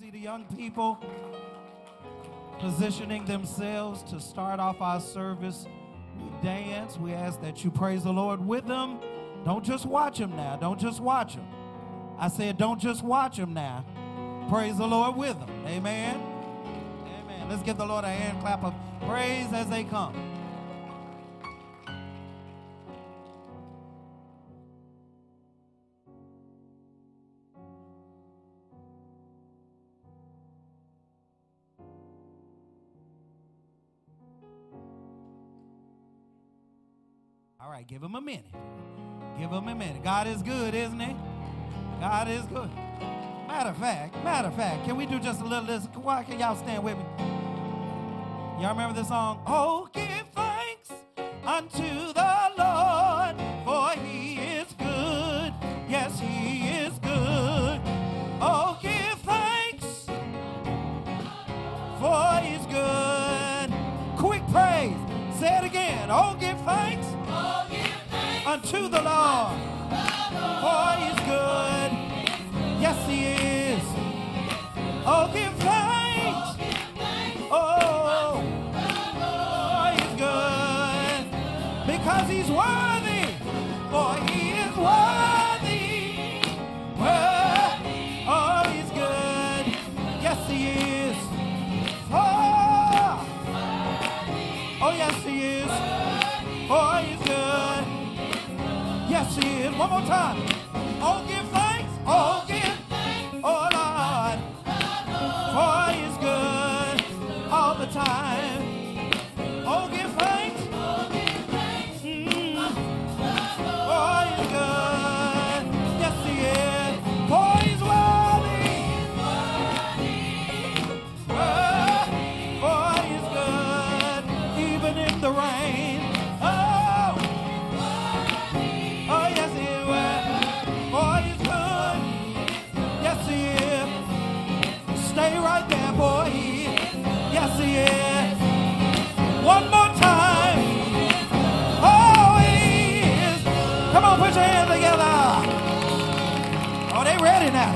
see the young people positioning themselves to start off our service with dance. We ask that you praise the Lord with them. Don't just watch them now. Don't just watch them. I said, don't just watch them now. Praise the Lord with them. Amen. Amen. Let's give the Lord a hand clap of praise as they come. Right, give him a minute. Give him a minute. God is good, isn't he? God is good. Matter of fact, matter of fact, can we do just a little this? Why can y'all stand with me? Y'all remember the song? Oh, give thanks unto the unto the Lord, One more time.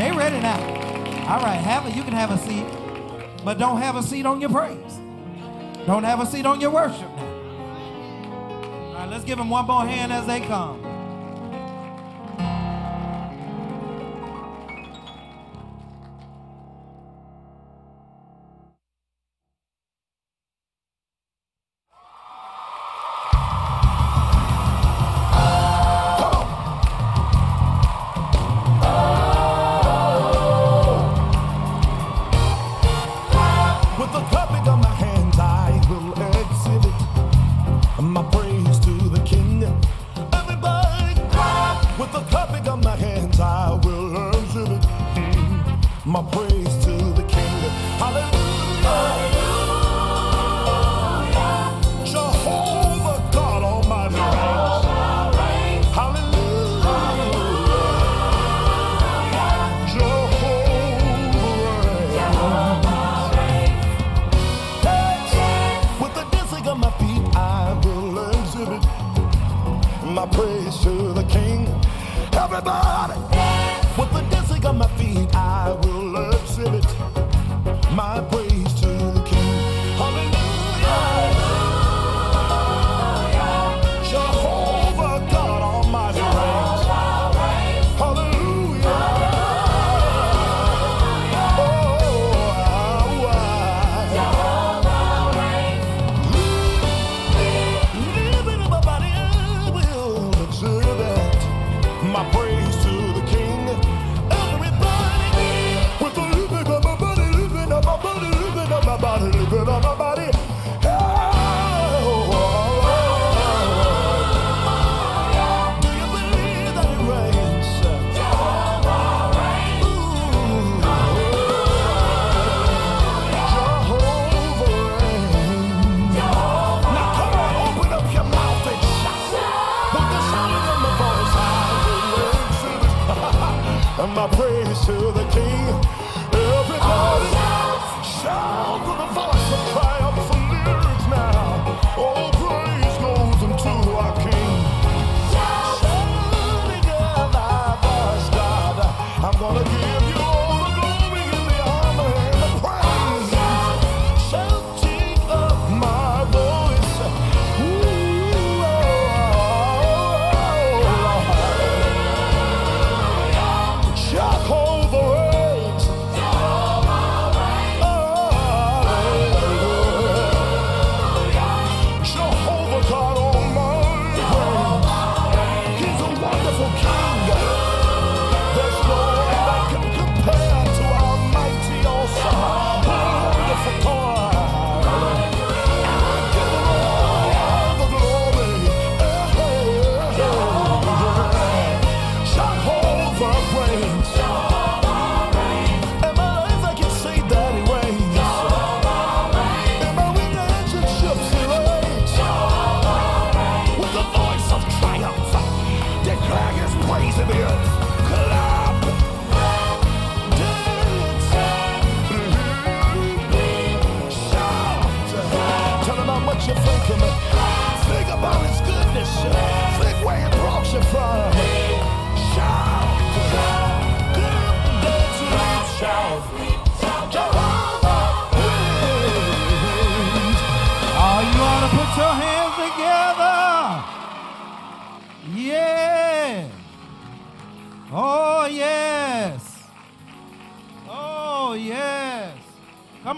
They ready now. All right, have it. You can have a seat, but don't have a seat on your praise. Don't have a seat on your worship now. All right, let's give them one more hand as they come.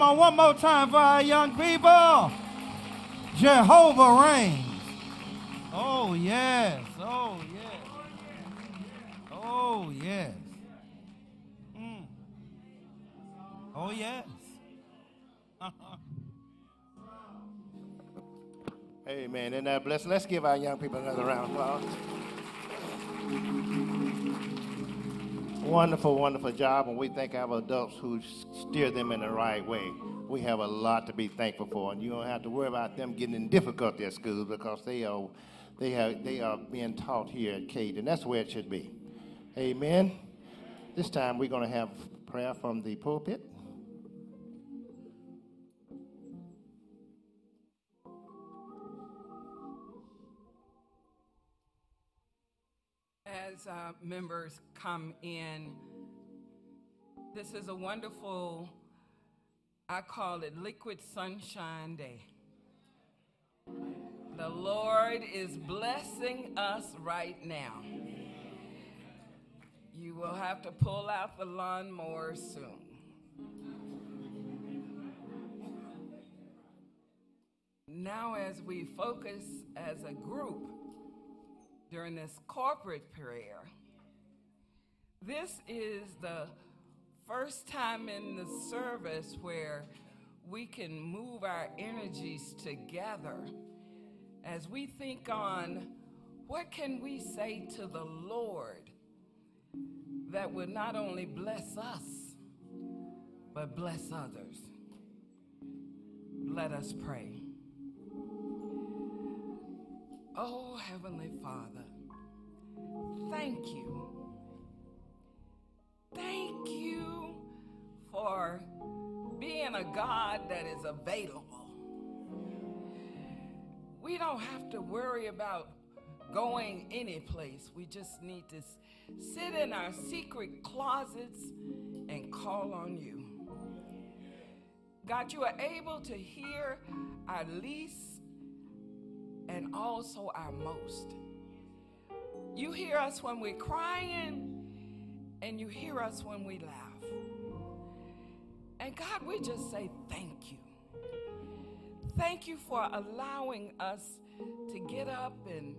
On, one more time for our young people. Jehovah reigns. Oh, yes. Oh, yes. Oh, yes. Mm. Oh, yes. Amen. Isn't that blessed? Let's give our young people another round of applause. Wonderful, wonderful job, and we thank our adults who steer them in the right way. We have a lot to be thankful for, and you don't have to worry about them getting in difficulty at school because they are, they have, they are being taught here at Cade, and that's where it should be. Amen. This time we're going to have prayer from the pulpit. As uh, members come in, this is a wonderful, I call it Liquid Sunshine Day. The Lord is blessing us right now. You will have to pull out the lawnmower soon. Now, as we focus as a group, during this corporate prayer. This is the first time in the service where we can move our energies together as we think on what can we say to the Lord that would not only bless us but bless others. Let us pray. Oh, Heavenly Father, thank you. Thank you for being a God that is available. We don't have to worry about going any place. We just need to sit in our secret closets and call on you. God, you are able to hear our least and also our most. You hear us when we're crying, and you hear us when we laugh. And God, we just say thank you. Thank you for allowing us to get up and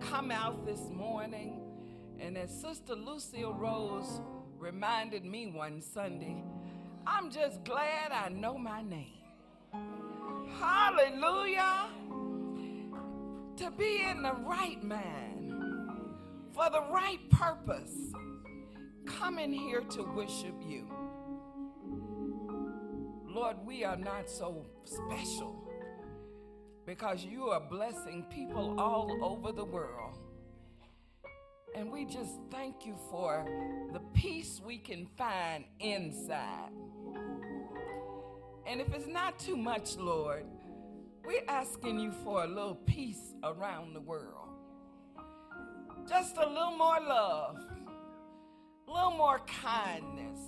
come out this morning. And as Sister Lucille Rose reminded me one Sunday, I'm just glad I know my name. Hallelujah to be in the right mind for the right purpose, coming here to worship you. Lord, we are not so special because you are blessing people all over the world. And we just thank you for the peace we can find inside. And if it's not too much, Lord, we're asking you for a little peace around the world. Just a little more love, a little more kindness,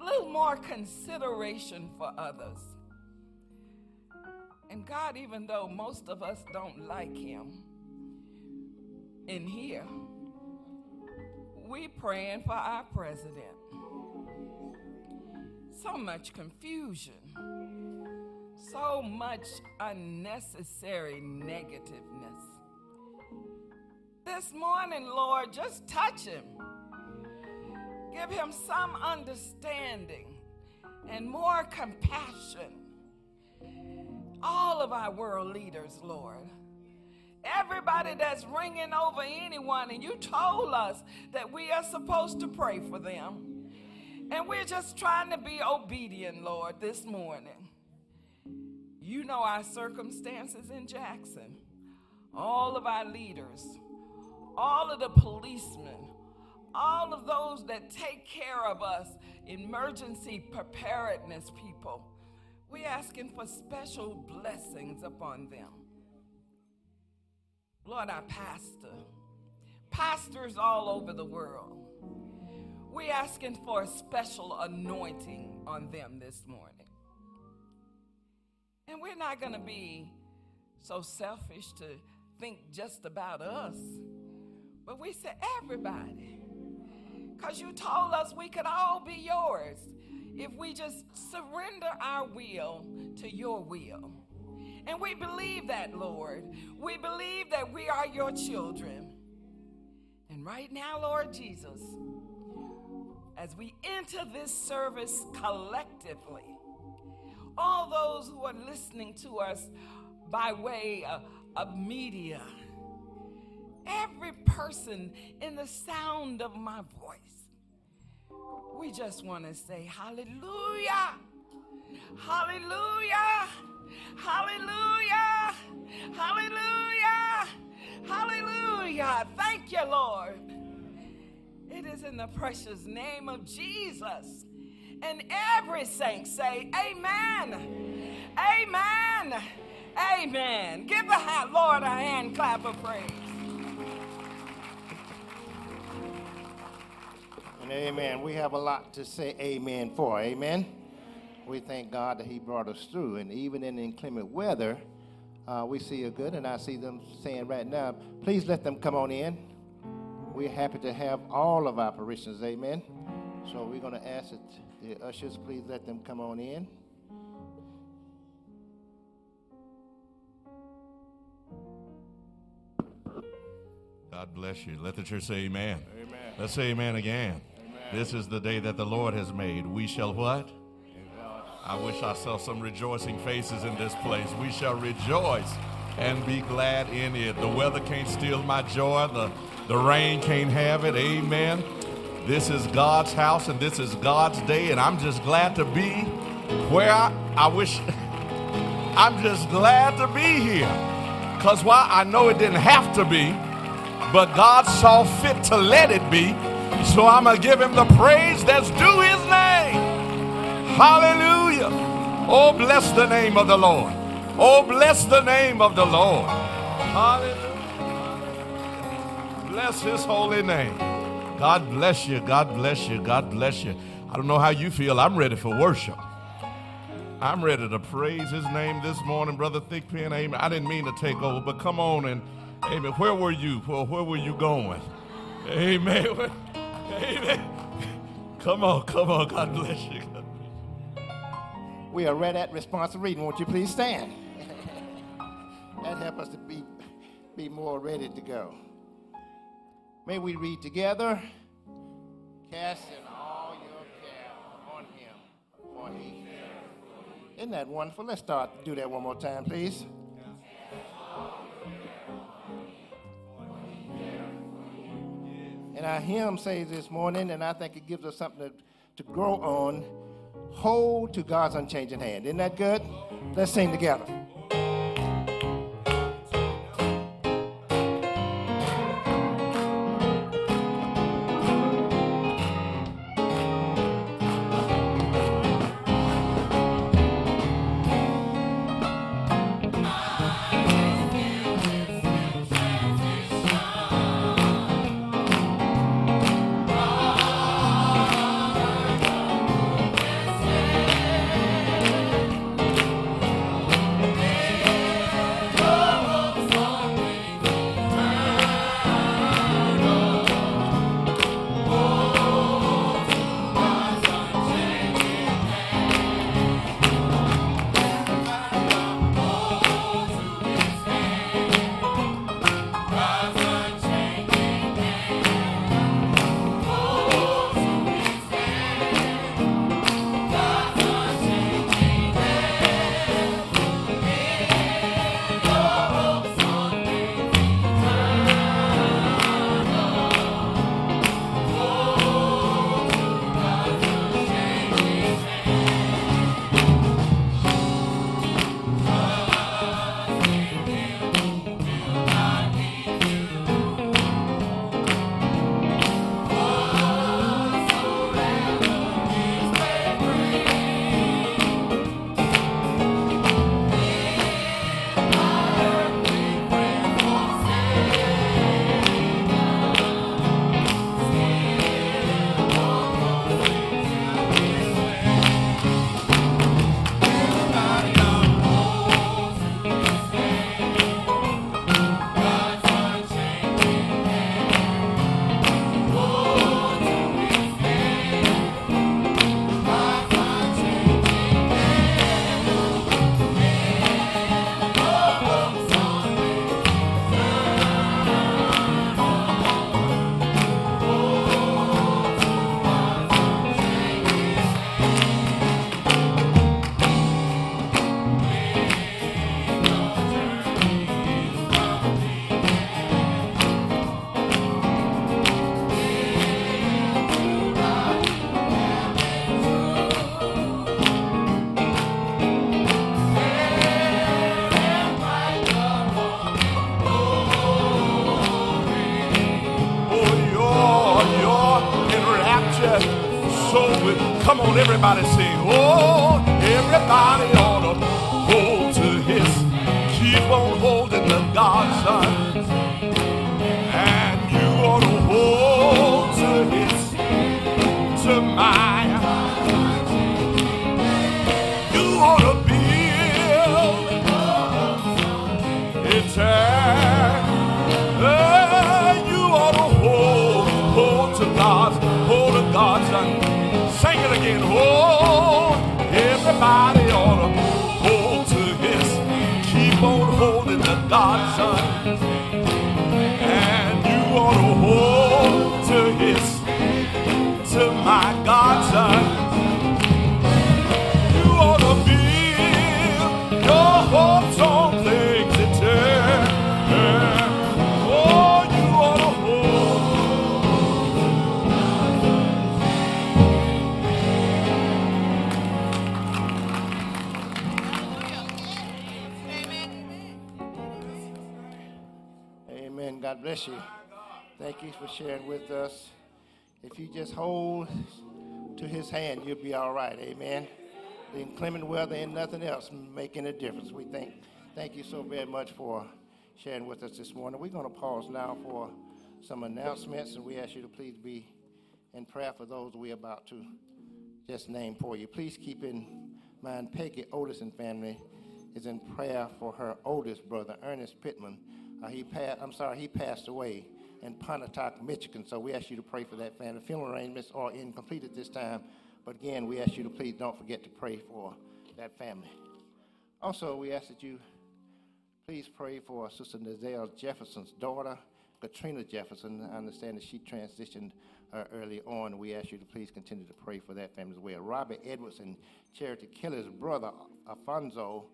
a little more consideration for others. And God, even though most of us don't like him in here, we praying for our president. So much confusion so much unnecessary negativeness. This morning, Lord, just touch him. Give him some understanding and more compassion. All of our world leaders, Lord. Everybody that's ringing over anyone, and you told us that we are supposed to pray for them. And we're just trying to be obedient, Lord, this morning. You know our circumstances in Jackson, all of our leaders, all of the policemen, all of those that take care of us, emergency preparedness people. We're asking for special blessings upon them. Lord, our pastor, pastors all over the world, we're asking for a special anointing on them this morning. And we're not going to be so selfish to think just about us, but we say everybody. Because you told us we could all be yours if we just surrender our will to your will. And we believe that, Lord. We believe that we are your children. And right now, Lord Jesus, as we enter this service collectively, all those who are listening to us by way of, of media, every person in the sound of my voice, we just want to say hallelujah, hallelujah, hallelujah, hallelujah, hallelujah. Thank you, Lord. It is in the precious name of Jesus. And every saint say, Amen, Amen, Amen. Give the Lord a hand clap of praise. And amen. We have a lot to say amen for. Amen. We thank God that He brought us through. And even in inclement weather, uh, we see a good. And I see them saying right now, please let them come on in. We're happy to have all of our parishioners. Amen. So we're going to ask that the ushers, please let them come on in. God bless you. Let the church say amen. Amen. Let's say amen again. This is the day that the Lord has made. We shall what? I wish I saw some rejoicing faces in this place. We shall rejoice and be glad in it. The weather can't steal my joy. The, the rain can't have it. Amen. This is God's house and this is God's day, and I'm just glad to be where I, I wish. I'm just glad to be here. Because why? I know it didn't have to be, but God saw fit to let it be. So I'm going to give him the praise that's due his name. Hallelujah. Oh, bless the name of the Lord. Oh, bless the name of the Lord. Hallelujah. Bless his holy name. God bless you. God bless you. God bless you. I don't know how you feel. I'm ready for worship. I'm ready to praise his name this morning, Brother Thickpen. Amen. I didn't mean to take over, but come on and, amen. Where were you? Well, where were you going? Amen. Amen. Come on, come on. God bless you. We are ready at responsive reading. Won't you please stand? that helps us to be, be more ready to go. May we read together. Casting all your care on him, for he Isn't that wonderful? Let's start. Do that one more time, please. And our hymn says this morning, and I think it gives us something to, to grow on. Hold to God's unchanging hand. Isn't that good? Let's sing together. Everybody sing. Thank for sharing with us. If you just hold to his hand, you'll be all right. Amen. The inclement weather and nothing else making a difference. We thank, thank you so very much for sharing with us this morning. We're going to pause now for some announcements, and we ask you to please be in prayer for those we're about to just name for you. Please keep in mind Peggy Otis and family is in prayer for her oldest brother, Ernest Pittman. Uh, he passed, I'm sorry, he passed away in Pontotoc, Michigan. So we ask you to pray for that family. Funeral arrangements are incomplete at this time, but again, we ask you to please don't forget to pray for that family. Also, we ask that you please pray for Sister Nazelle Jefferson's daughter, Katrina Jefferson. I understand that she transitioned uh, early on. We ask you to please continue to pray for that family as well. Robert Edwards and Charity Keller's brother, Alfonso,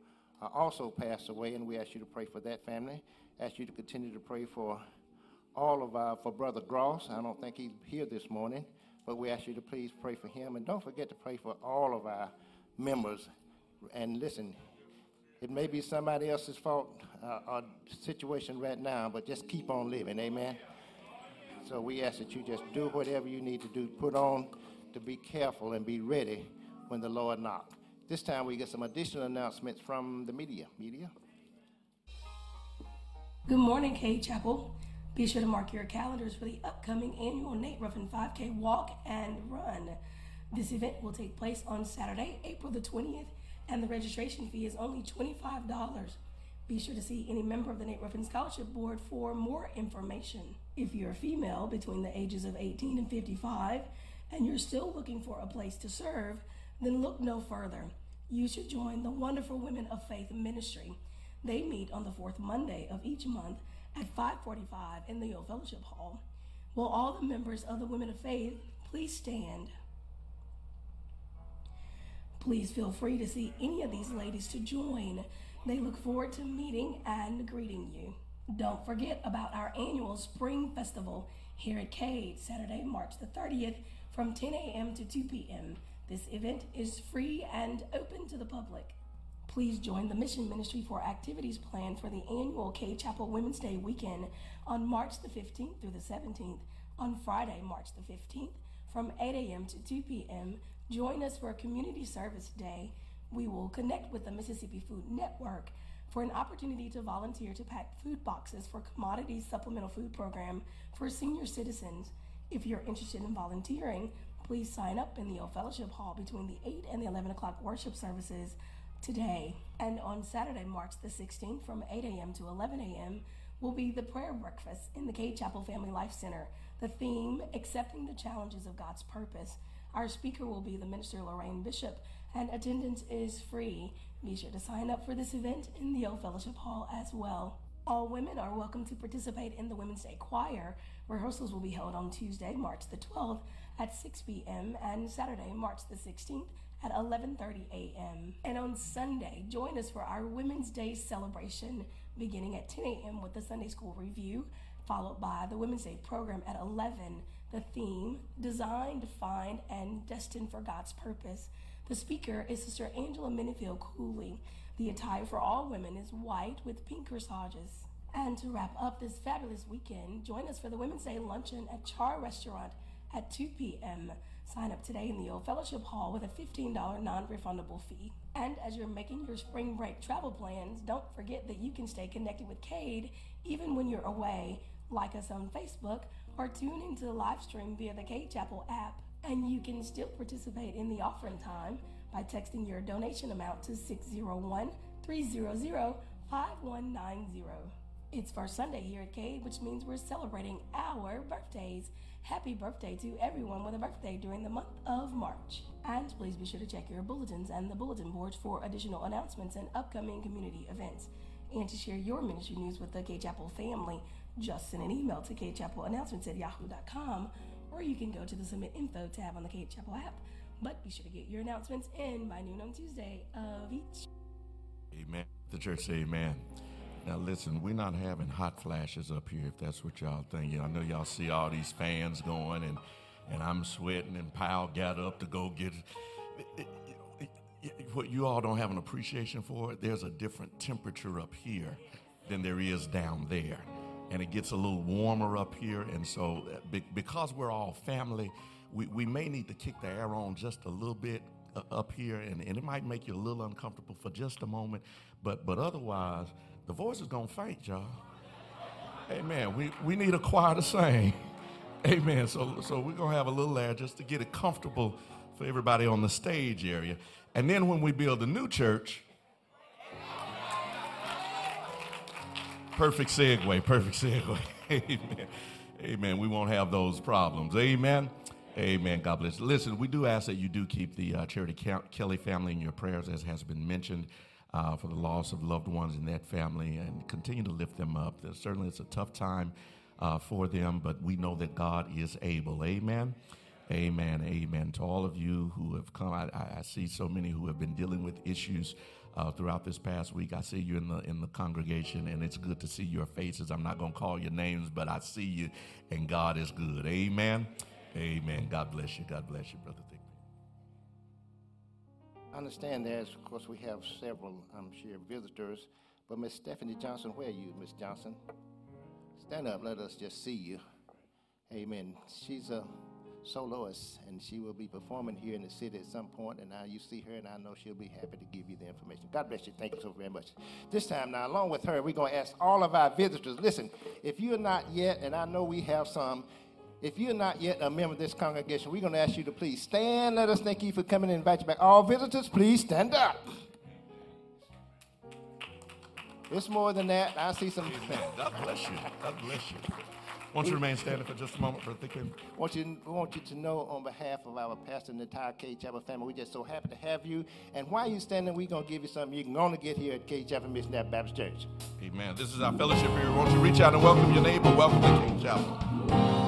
uh, also passed away, and we ask you to pray for that family. Ask you to continue to pray for all of our, for Brother Gross. I don't think he's here this morning, but we ask you to please pray for him. And don't forget to pray for all of our members. And listen, it may be somebody else's fault uh, or situation right now, but just keep on living. Amen. So we ask that you just do whatever you need to do. Put on to be careful and be ready when the Lord knocks. This time we get some additional announcements from the media. Media. Good morning, Cade Chapel. Be sure to mark your calendars for the upcoming annual Nate Ruffin 5K Walk and Run. This event will take place on Saturday, April the 20th, and the registration fee is only $25. Be sure to see any member of the Nate Ruffin Scholarship Board for more information. If you're a female between the ages of 18 and 55 and you're still looking for a place to serve, then look no further. You should join the Wonderful Women of Faith Ministry. They meet on the fourth Monday of each month at 545 in the Old Fellowship Hall. Will all the members of the Women of Faith please stand? Please feel free to see any of these ladies to join. They look forward to meeting and greeting you. Don't forget about our annual Spring Festival here at Cade, Saturday, March the 30th from 10 a.m. to 2 p.m. This event is free and open to the public. Please join the Mission Ministry for activities planned for the annual Cade Chapel Women's Day weekend on March the 15th through the 17th. On Friday, March the 15th, from 8 a.m. to 2 p.m., join us for a community service day. We will connect with the Mississippi Food Network for an opportunity to volunteer to pack food boxes for Commodities Supplemental Food Program for senior citizens. If you're interested in volunteering, please sign up in the Old Fellowship Hall between the 8 and the 11 o'clock worship services today. And on Saturday, March the 16th, from 8 a.m. to 11 a.m., will be the prayer breakfast in the Cade Chapel Family Life Center. The theme, Accepting the Challenges of God's Purpose. Our speaker will be the minister Lorraine Bishop, and attendance is free. Be sure to sign up for this event in the Old Fellowship Hall as well. All women are welcome to participate in the Women's Day Choir. Rehearsals will be held on Tuesday, March the 12th at 6 p.m. and Saturday, March the 16th at 11:30 a.m. And on Sunday, join us for our Women's Day celebration beginning at 10 a.m. with the Sunday School review, followed by the Women's Day program at 11. The theme, designed, defined, and destined for God's purpose. The speaker is Sister Angela Minifield Cooley. The attire for all women is white with pink corsages. And to wrap up this fabulous weekend, join us for the Women's Day luncheon at Char Restaurant at 2 p.m. Sign up today in the Old Fellowship Hall with a $15 non refundable fee. And as you're making your spring break travel plans, don't forget that you can stay connected with Cade even when you're away. Like us on Facebook or tune into the live stream via the Cade Chapel app. And you can still participate in the offering time by texting your donation amount to 601 300 5190. It's First Sunday here at Cade, which means we're celebrating our birthdays. Happy birthday to everyone with a birthday during the month of March. And please be sure to check your bulletins and the bulletin boards for additional announcements and upcoming community events. And to share your ministry news with the Cade Chapel family, just send an email to cadechapelannouncements at yahoo.com or you can go to the Submit Info tab on the Cade Chapel app. But be sure to get your announcements in by noon on Tuesday of each. Amen. The church say amen. Now listen, we're not having hot flashes up here if that's what y'all think. I know y'all see all these fans going and and I'm sweating and Powell got up to go get what you all don't have an appreciation for, there's a different temperature up here than there is down there. And it gets a little warmer up here. And so, uh, because we're all family, we, we may need to kick the air on just a little bit uh, up here. And, and it might make you a little uncomfortable for just a moment. But, but otherwise, the voice is going to faint, y'all. Amen. We, we need a choir to sing. Amen. So, so we're going to have a little air just to get it comfortable for everybody on the stage area. And then when we build a new church, perfect segue, perfect segue. Amen. Amen. We won't have those problems. Amen. Amen. God bless. Listen, we do ask that you do keep the uh, Charity Kelly family in your prayers, as has been mentioned, uh, for the loss of loved ones in that family, and continue to lift them up. There's, certainly, it's a tough time uh, for them, but we know that God is able. Amen. Amen. Amen. To all of you who have come, I, I see so many who have been dealing with issues uh, throughout this past week. I see you in the in the congregation, and it's good to see your faces. I'm not going to call your names, but I see you, and God is good. Amen. Amen. God bless you. God bless you, brother. I understand there's, of course, we have several, I'm sure, visitors. But Miss Stephanie Johnson, where are you, Miss Johnson? Stand up. Let us just see you. Amen. She's a soloist, and she will be performing here in the city at some point, and now you see her, and I know she'll be happy to give you the information. God bless you. Thank you so very much. This time now, along with her, we're going to ask all of our visitors, listen, if you're not yet, and I know we have some, if you're not yet a member of this congregation, we're going to ask you to please stand. Let us thank you for coming and invite you back. All visitors, please stand up. It's more than that. I see some. God bless you. God bless you. Won't you remain standing for just a moment, Brother Thicklin? Want you, want you to know on behalf of our pastor and the entire Cade Chapel family, we're just so happy to have you. And while you're standing, we're going to give you something you can only get here at Cade Chapel Missionary Baptist Church. Amen. This is our fellowship here. Won't you reach out and welcome your neighbor? Welcome to Cade Chapel.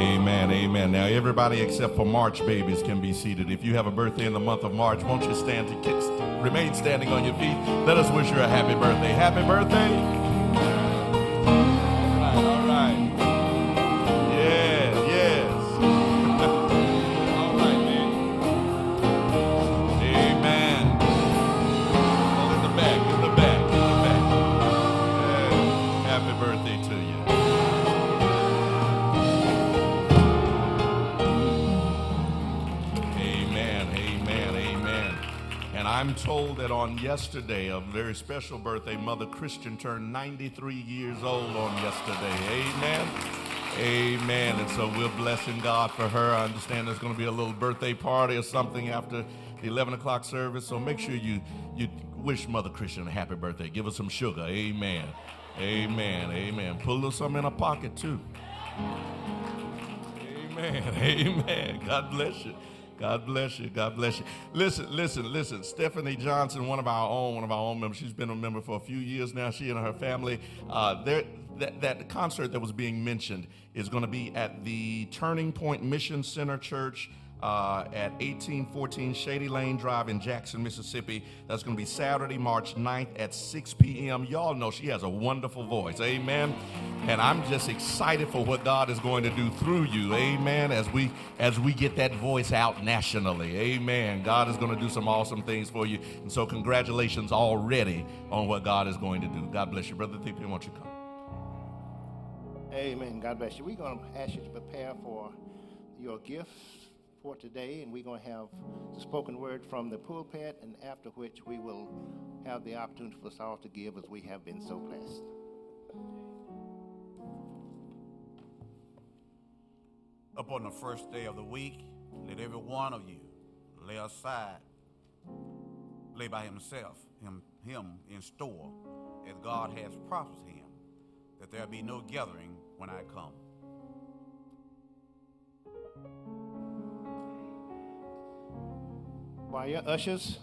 Amen, amen. Now, everybody except for March babies can be seated. If you have a birthday in the month of March, won't you stand to kiss, remain standing on your feet? Let us wish you a happy birthday. Happy birthday. Yesterday, a very special birthday, Mother Christian turned 93 years old on yesterday. Amen. Amen. And so we're blessing God for her. I understand there's going to be a little birthday party or something after the 11 o'clock service. So make sure you, you wish Mother Christian a happy birthday. Give her some sugar. Amen. Amen. Amen. Put a little something in her pocket, too. Amen. Amen. God bless you. God bless you. God bless you. Listen, listen, listen. Stephanie Johnson, one of our own, one of our own members. She's been a member for a few years now. She and her family. Uh, that, that concert that was being mentioned is going to be at the Turning Point Mission Center Church uh, at 1814 Shady Lane Drive in Jackson, Mississippi. That's going to be Saturday, March 9th at 6 p.m. Y'all know she has a wonderful voice. Amen. And I'm just excited for what God is going to do through you. Amen. As we as we get that voice out nationally. Amen. God is going to do some awesome things for you. And so congratulations already on what God is going to do. God bless you. Brother TP, won't you come? Amen. God bless you. We're going to ask you to prepare for your gifts for today, and we're going to have the spoken word from the pulpit, and after which we will have the opportunity for us all to give as we have been so blessed. Upon the first day of the week, let every one of you lay aside, lay by himself, him, him in store, as God has promised him, that there be no gathering when I come. While your ushers,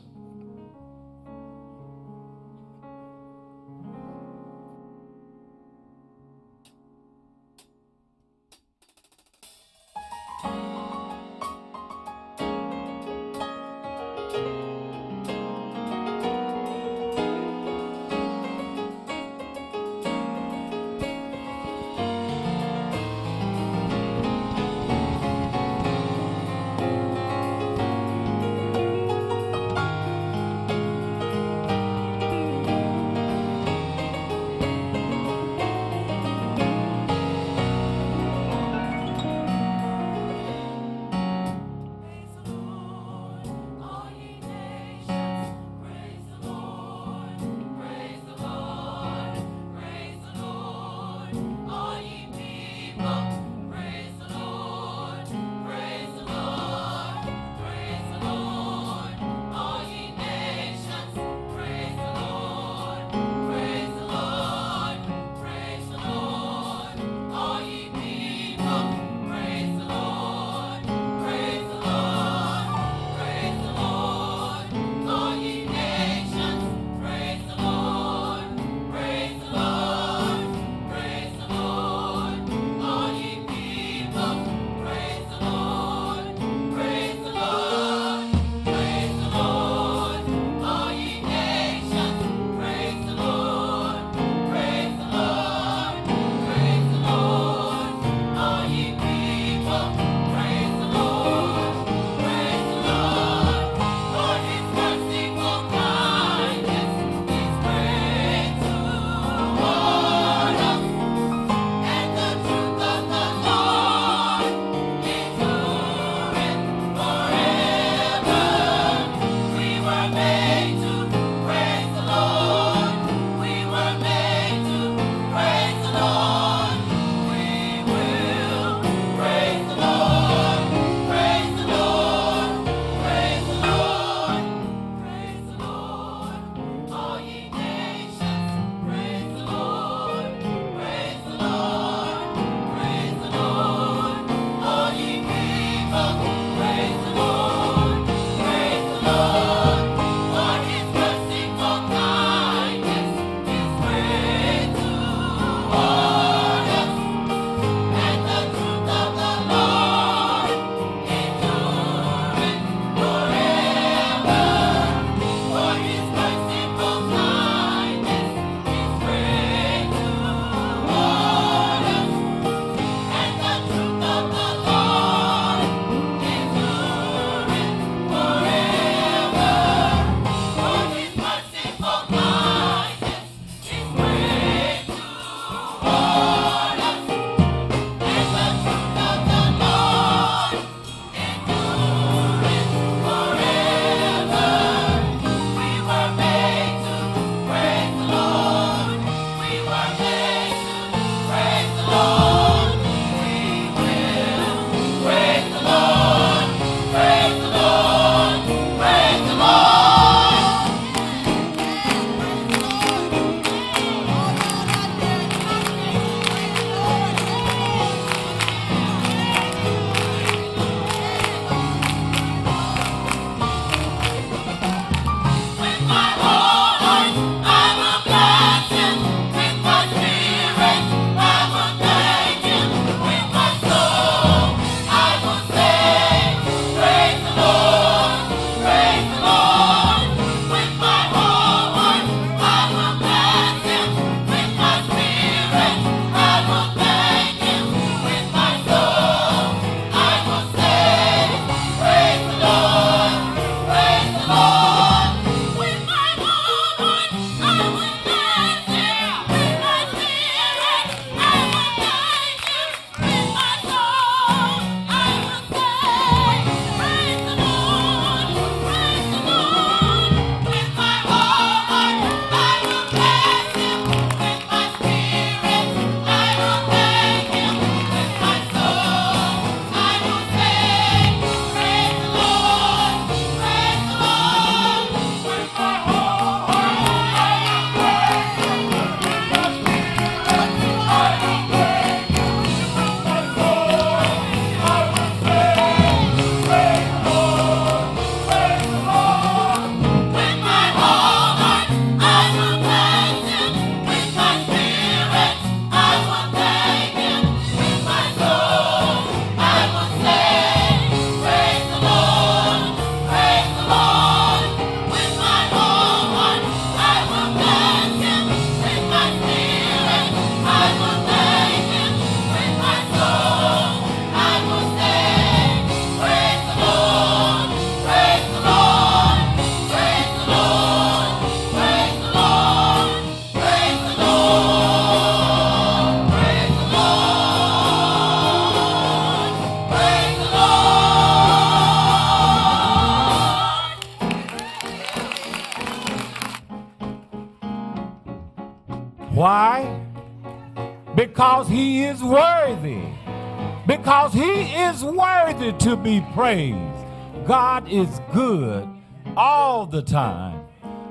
be praised. God is good all the time.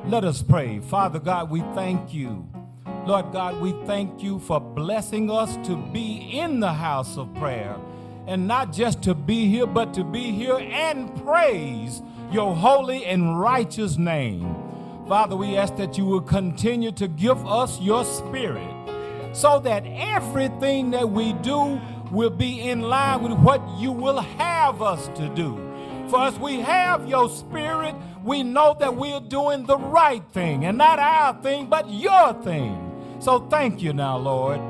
Let us pray. Father God, we thank you. Lord God, we thank you for blessing us to be in the house of prayer. And not just to be here, but to be here and praise your holy and righteous name. Father, we ask that you will continue to give us your spirit so that everything that we do will be in line with what you will have us to do. For as we have your spirit, we know that we're doing the right thing and not our thing, but your thing. So thank you now, Lord.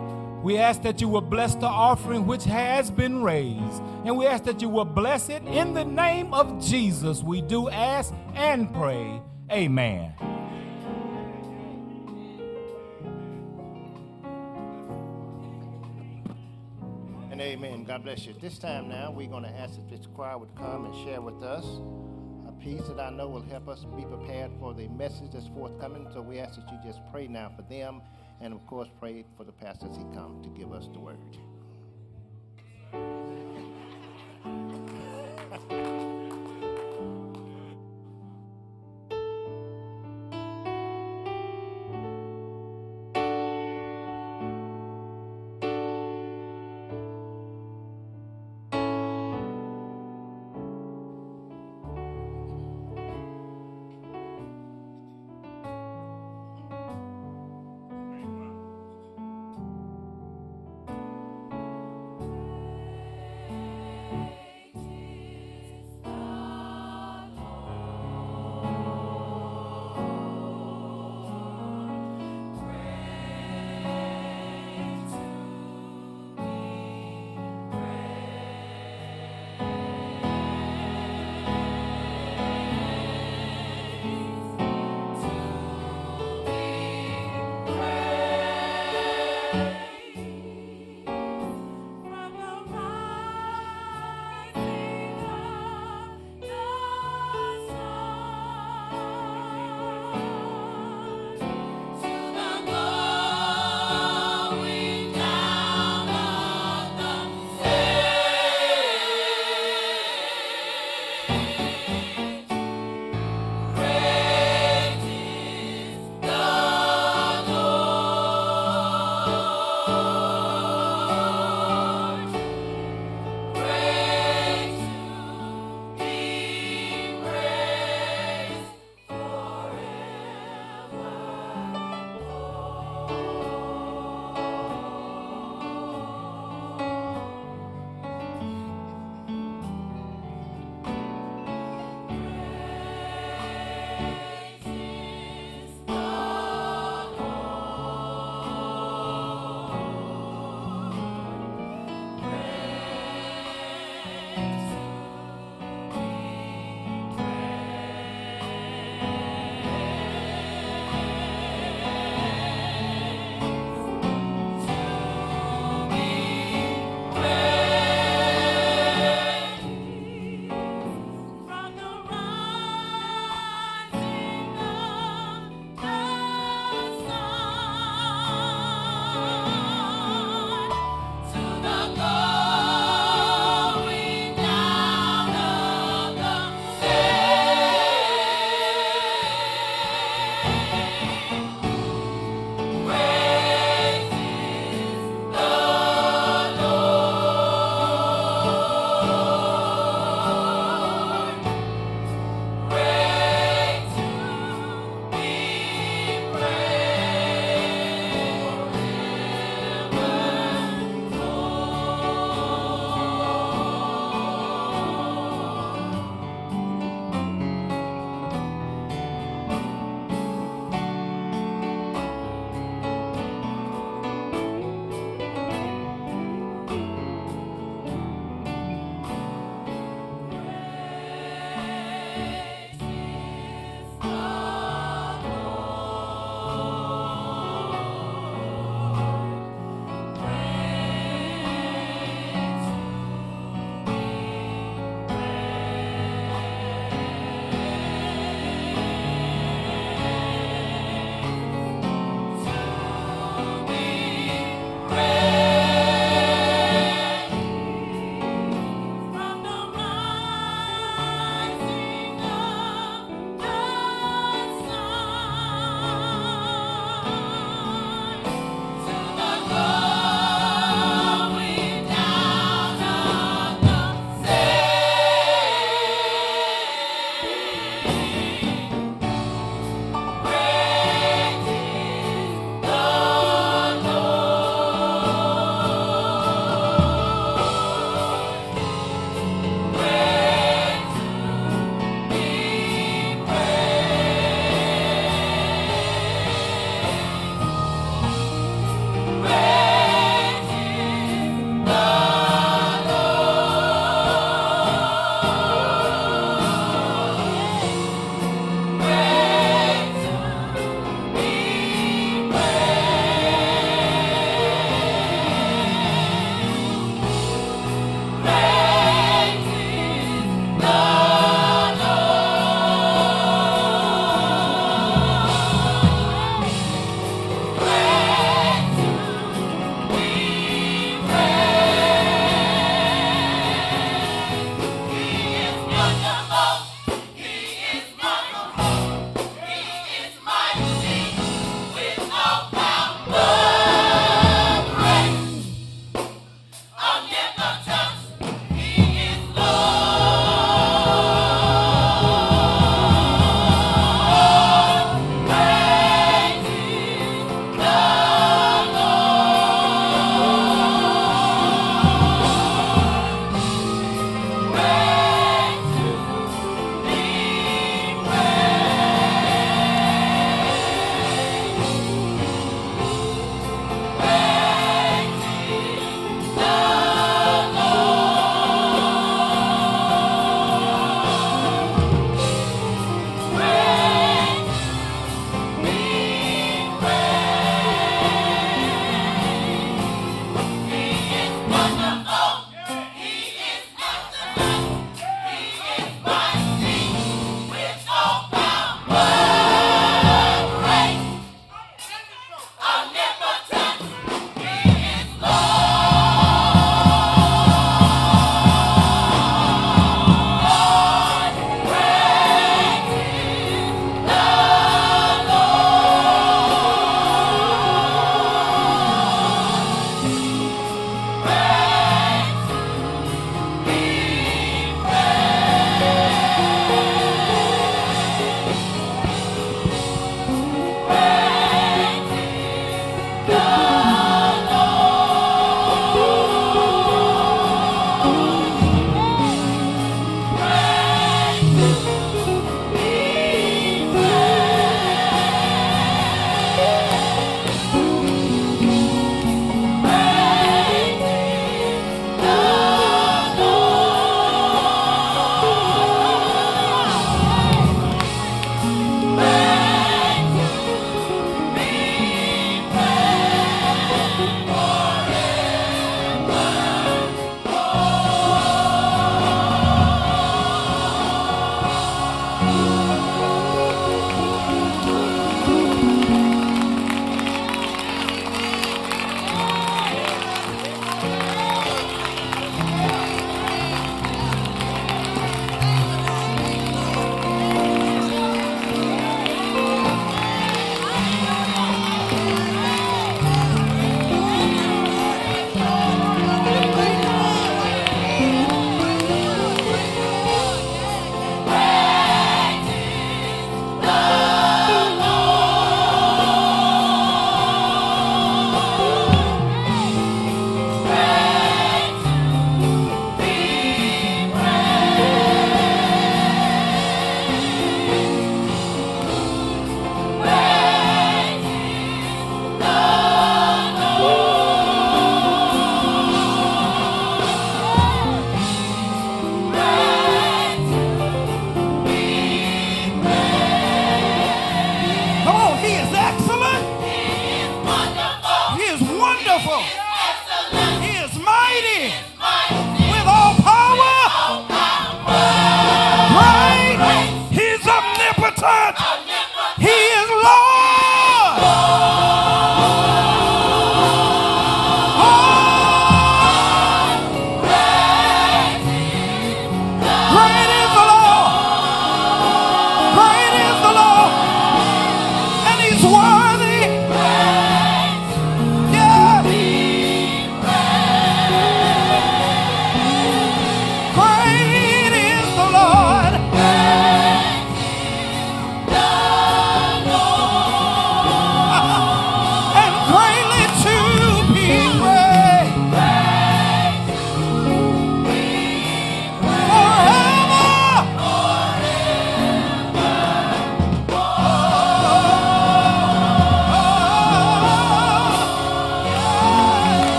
We ask that you will bless the offering which has been raised. And we ask that you will bless it in the name of Jesus. We do ask and pray. Amen. Amen. God bless you. This time now, we're going to ask if this choir would come and share with us a piece that I know will help us be prepared for the message that's forthcoming. So we ask that you just pray now for them and, of course, pray for the pastor as he come to give us the word.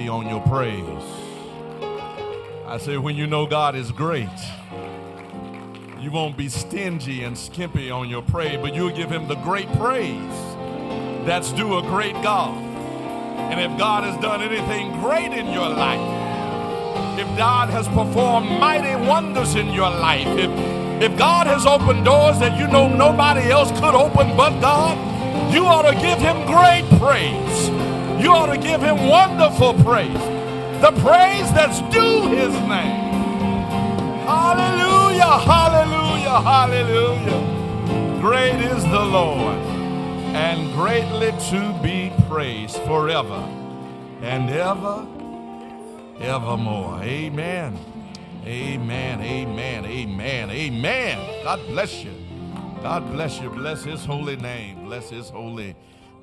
skimpy on your praise. I say, when you know God is great, you won't be stingy and skimpy on your praise, but you'll give Him the great praise that's due a great God. And if God has done anything great in your life, if God has performed mighty wonders in your life, if, if God has opened doors that you know nobody else could open but God, you ought to give him great praise. You ought to give him wonderful praise. The praise that's due his name. Hallelujah, hallelujah, hallelujah. Great is the Lord and greatly to be praised forever and ever evermore. Amen. Amen. Amen. Amen. Amen. God bless you. God bless you. Bless his holy name. Bless his holy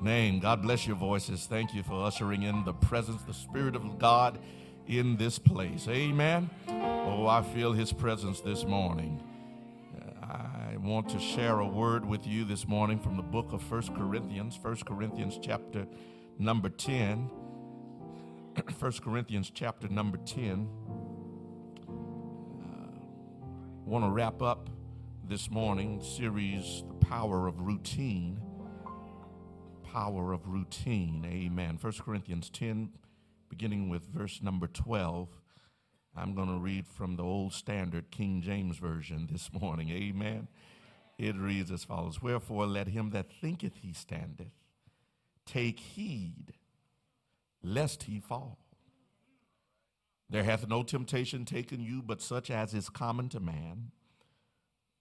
name. God bless your voices. Thank you for ushering in the presence, the Spirit of God in this place. Amen. Oh, I feel his presence this morning. I want to share a word with you this morning from the book of First Corinthians, First Corinthians chapter number 10. 1 Corinthians chapter number 10. Uh, want to wrap up this morning series The Power of Routine. Power of Routine. Amen. 1 Corinthians 10 beginning with verse number 12. I'm going to read from the Old Standard King James Version this morning. Amen. It reads as follows Wherefore, let him that thinketh he standeth take heed lest he fall. There hath no temptation taken you but such as is common to man.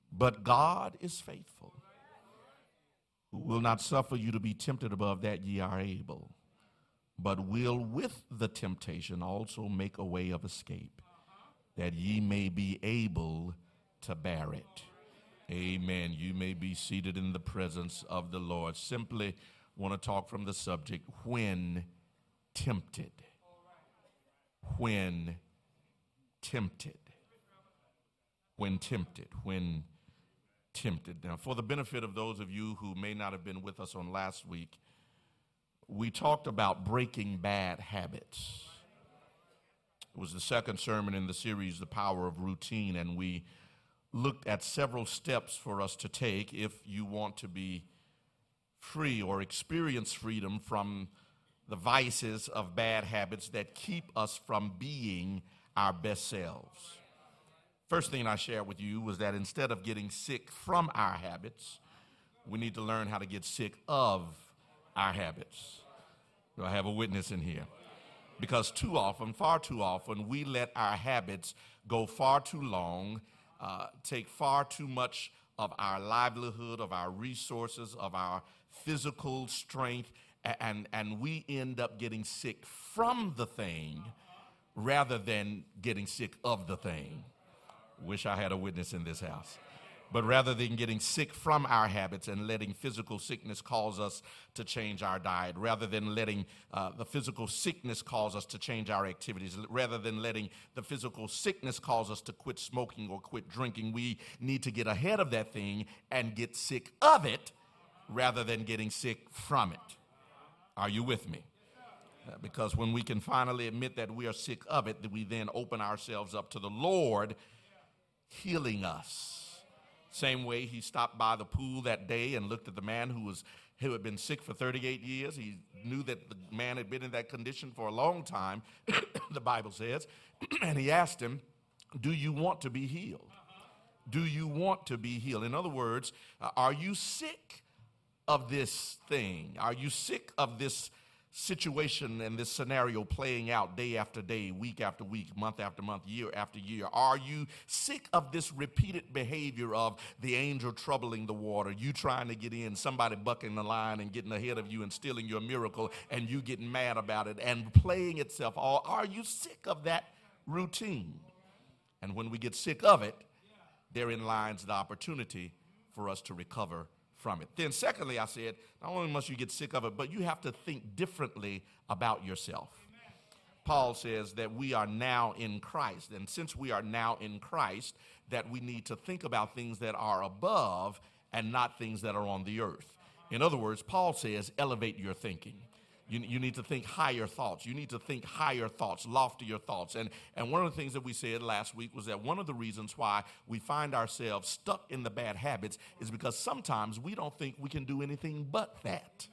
But God is faithful, who will not suffer you to be tempted above that ye are able, but will with the temptation also make a way of escape, that ye may be able to bear it. Amen. You may be seated in the presence of the Lord. Simply want to talk from the subject when tempted. When tempted. When tempted. When tempted. Now, for the benefit of those of you who may not have been with us on last week, we talked about breaking bad habits. It was the second sermon in the series, The Power of Routine, and we looked at several steps for us to take if you want to be free or experience freedom from the vices of bad habits that keep us from being our best selves. First thing I shared with you was that instead of getting sick from our habits, we need to learn how to get sick of our habits. Do I have a witness in here? Because too often, far too often, we let our habits go far too long, uh, take far too much of our livelihood, of our resources, of our physical strength, and, and we end up getting sick from the thing rather than getting sick of the thing. Wish I had a witness in this house. But rather than getting sick from our habits and letting physical sickness cause us to change our diet, rather than letting uh, the physical sickness cause us to change our activities, rather than letting the physical sickness cause us to quit smoking or quit drinking, we need to get ahead of that thing and get sick of it rather than getting sick from it. Are you with me? Uh, because when we can finally admit that we are sick of it, that we then open ourselves up to the Lord healing us. Same way he stopped by the pool that day and looked at the man who was who had been sick for 38 years. He knew that the man had been in that condition for a long time, the Bible says, and he asked him, "Do you want to be healed? Do you want to be healed?" In other words, uh, are you sick of this thing? Are you sick of this situation and this scenario playing out day after day, week after week, month after month, year after year? Are you sick of this repeated behavior of the angel troubling the water, you trying to get in, somebody bucking the line and getting ahead of you and stealing your miracle, and you getting mad about it and playing itself all? Are you sick of that routine? And when we get sick of it, therein lies the opportunity for us to recover from it. Then, secondly, I said, not only must you get sick of it, but you have to think differently about yourself. Paul says that we are now in Christ. And since we are now in Christ, that we need to think about things that are above and not things that are on the earth. In other words, Paul says, elevate your thinking. You, you need to think higher thoughts. You need to think higher thoughts, loftier thoughts. And, and one of the things that we said last week was that one of the reasons why we find ourselves stuck in the bad habits is because sometimes we don't think we can do anything but that.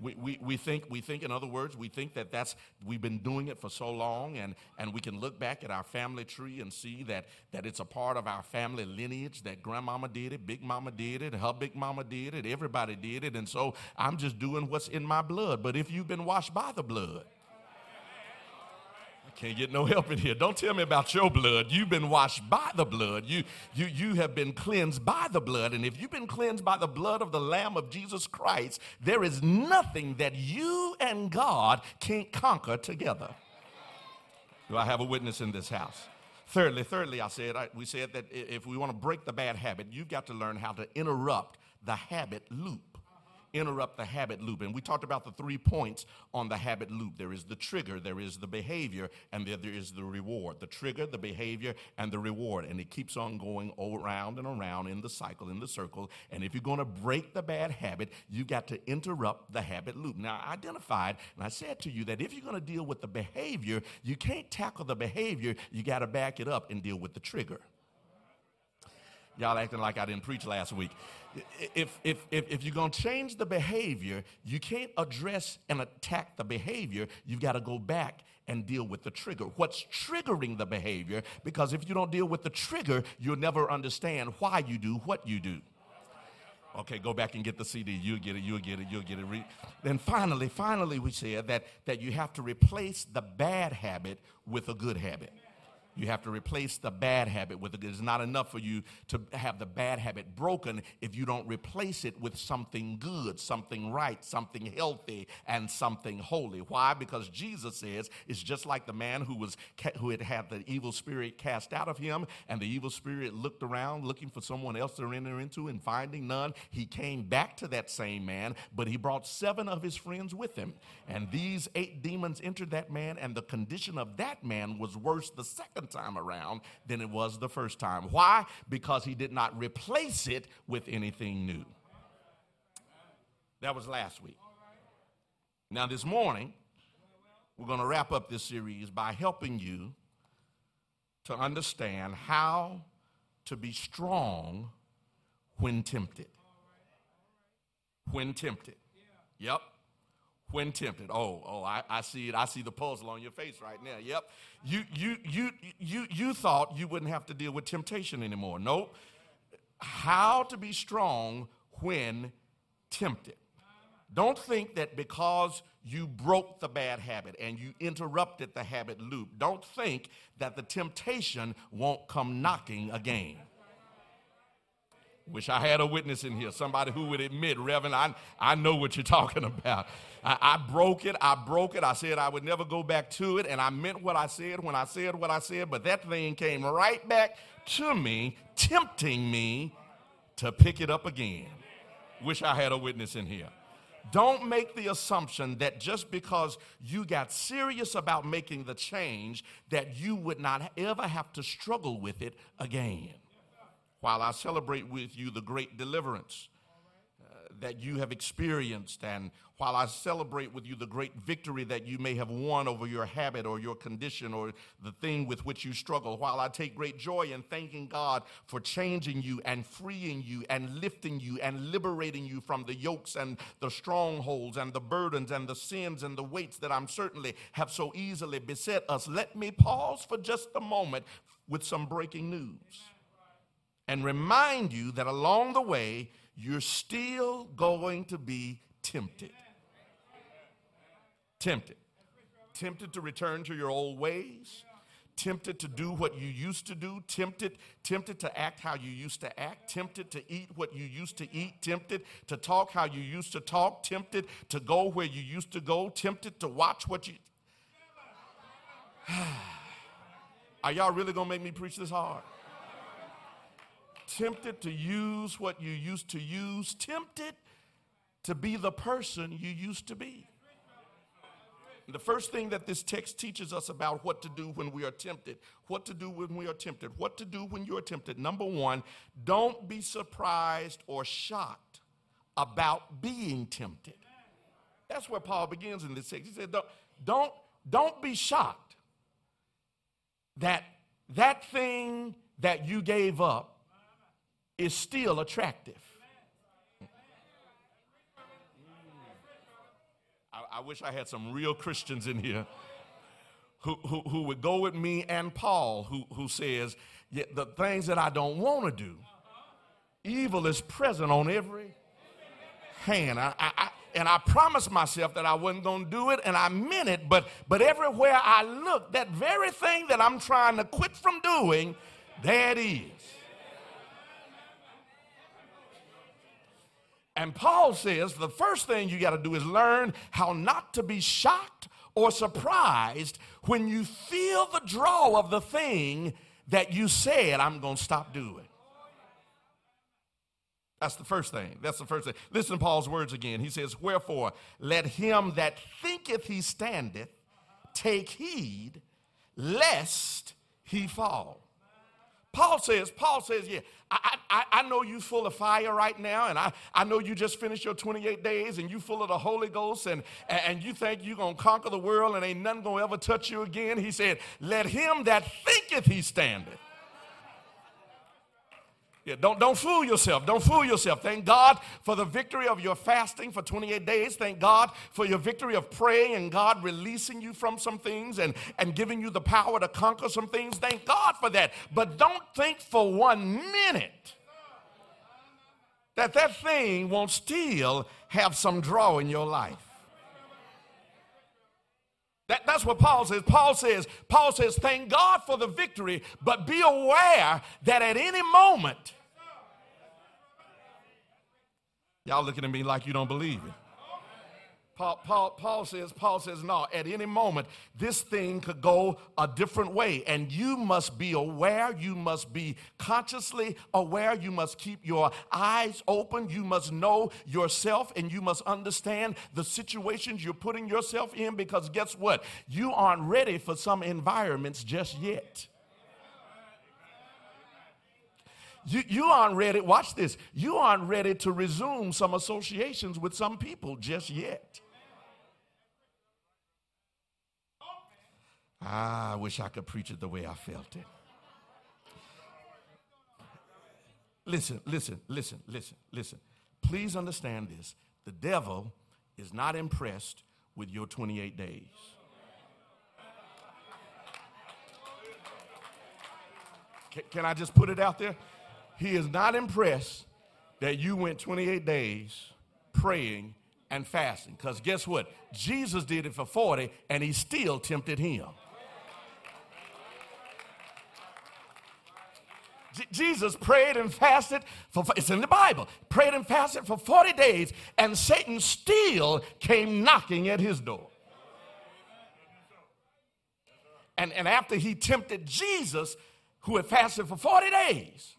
We, we, we think we think in other words we think that that's we've been doing it for so long and, and we can look back at our family tree and see that that it's a part of our family lineage that grandmama did it big mama did it her big mama did it everybody did it and so i'm just doing what's in my blood. But if you've been washed by the blood can't get no help in here. Don't tell me about your blood. You've been washed by the blood. You, you, you have been cleansed by the blood. And if you've been cleansed by the blood of the Lamb of Jesus Christ, there is nothing that you and God can't conquer together. Do I have a witness in this house? Thirdly, thirdly, I said I, we said that if we want to break the bad habit, you've got to learn how to interrupt the habit loop interrupt the habit loop. And we talked about the three points on the habit loop there is the trigger, there is the behavior, and there, there is the reward. The trigger, the behavior, and the reward. And it keeps on going around and around in the cycle, in the circle. And if you're going to break the bad habit, you got to interrupt the habit loop. Now, I identified and I said to you that if you're going to deal with the behavior, you can't tackle the behavior, you got to back it up and deal with the trigger. Y'all acting like I didn't preach last week. If, if, if, if you're going to change the behavior, you can't address and attack the behavior. You've got to go back and deal with the trigger. What's triggering the behavior? Because if you don't deal with the trigger, you'll never understand why you do what you do. Okay, go back and get the CD. You'll get it, you'll get it, you'll get it. Then finally, finally, we said that, that you have to replace the bad habit with a good habit. You have to replace the bad habit with it. It's not enough for you to have the bad habit broken if you don't replace it with something good, something right, something healthy, and something holy. Why? Because Jesus says it's just like the man who was who had had the evil spirit cast out of him, and the evil spirit looked around looking for someone else to enter into, and finding none, he came back to that same man, but he brought seven of his friends with him, and these eight demons entered that man, and the condition of that man was worse the second second time around than it was the first time. Why? Because he did not replace it with anything new. That was last week. Now, this morning, we're going to wrap up this series by helping you to understand how to be strong when tempted. When tempted. Yep when tempted. Oh, oh, I, I see it. I see the puzzle on your face right now. Yep. You you you you you thought you wouldn't have to deal with temptation anymore. Nope. How to be strong when tempted. Don't think that because you broke the bad habit and you interrupted the habit loop, don't think that the temptation won't come knocking again. Wish I had a witness in here, somebody who would admit, Reverend, I, I know what you're talking about. I, I, broke it. I broke it. I said I would never go back to it. And I meant what I said when I said what I said. But that thing came right back to me, tempting me to pick it up again. Wish I had a witness in here. Don't make the assumption that just because you got serious about making the change, that you would not ever have to struggle with it again while I celebrate with you the great deliverance uh, that you have experienced, and while I celebrate with you the great victory that you may have won over your habit or your condition or the thing with which you struggle, while I take great joy in thanking God for changing you and freeing you and lifting you and liberating you from the yokes and the strongholds and the burdens and the sins and the weights that I'm certainly have so easily beset us, let me pause for just a moment with some breaking news and remind you that along the way, you're still going to be tempted. Tempted. Tempted to return to your old ways, tempted to do what you used to do, tempted, tempted to act how you used to act, tempted to eat what you used to eat, tempted to talk how you used to talk, tempted to go where you used to go, tempted to watch what you. Are y'all really gonna make me preach this hard? Tempted to use what you used to use, tempted to be the person you used to be. The first thing that this text teaches us about what to do when we are tempted, what to do when we are tempted, what to do when you are tempted. Number one, don't be surprised or shocked about being tempted. That's where Paul begins in this text. He said, don't, don't, don't be shocked that that thing that you gave up is still attractive. I, I wish I had some real Christians in here who, who, who would go with me and Paul, who, who says, the things that I don't want to do, evil is present on every hand. I, I, and I promised myself that I wasn't going to do it, and I meant it, but, but everywhere I look, that very thing that I'm trying to quit from doing, there it is. And Paul says the first thing you got to do is learn how not to be shocked or surprised when you feel the draw of the thing that you said, I'm going to stop doing. That's the first thing. That's the first thing. Listen to Paul's words again. He says, Wherefore, let him that thinketh he standeth take heed lest he fall. Paul says, Paul says, yeah, I, I, I know you full of fire right now, and I, I know you just finished your 28 days and you full of the Holy Ghost, and, and you think you're going to conquer the world and ain't nothing going to ever touch you again. He said, let him that thinketh he standeth yeah, don't, don't fool yourself. Don't fool yourself. Thank God for the victory of your fasting for 28 days. Thank God for your victory of praying and God releasing you from some things and, and giving you the power to conquer some things. Thank God for that. But don't think for one minute that that thing won't still have some draw in your life. That, that's what Paul says. Paul says, Paul says, thank God for the victory, but be aware that at any moment Y'all looking at me like you don't believe it. Paul, Paul, Paul says, Paul says, no, at any moment, this thing could go a different way. And you must be aware, you must be consciously aware, you must keep your eyes open, you must know yourself, and you must understand the situations you're putting yourself in because guess what? You aren't ready for some environments just yet. You, you aren't ready, watch this, you aren't ready to resume some associations with some people just yet. Ah, I wish I could preach it the way I felt it. Listen, listen, listen, listen, listen. Please understand this. The devil is not impressed with your 28 days. Can, can I just put it out there? He is not impressed that you went 28 days praying and fasting. Because guess what? Jesus did it for 40 and he still tempted him. J- Jesus prayed and fasted for, it's in the Bible, prayed and fasted for 40 days, and Satan still came knocking at his door. And, and after he tempted Jesus, who had fasted for 40 days,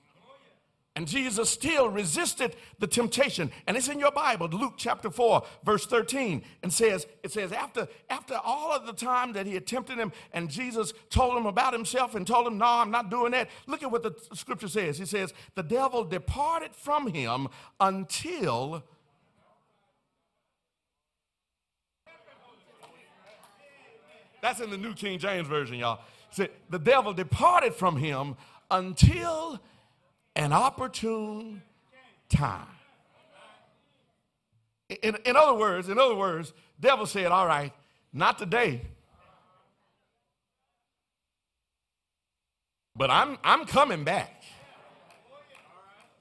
and Jesus still resisted the temptation. And it's in your Bible, Luke chapter 4, verse 13, and says, it says, after, after all of the time that he had tempted him, and Jesus told him about himself and told him, No, I'm not doing that. Look at what the scripture says. He says, The devil departed from him until That's in the New King James Version, y'all. Said, the devil departed from him until an opportune time. In, in other words, in other words, devil said, all right, not today. But I'm I'm coming back.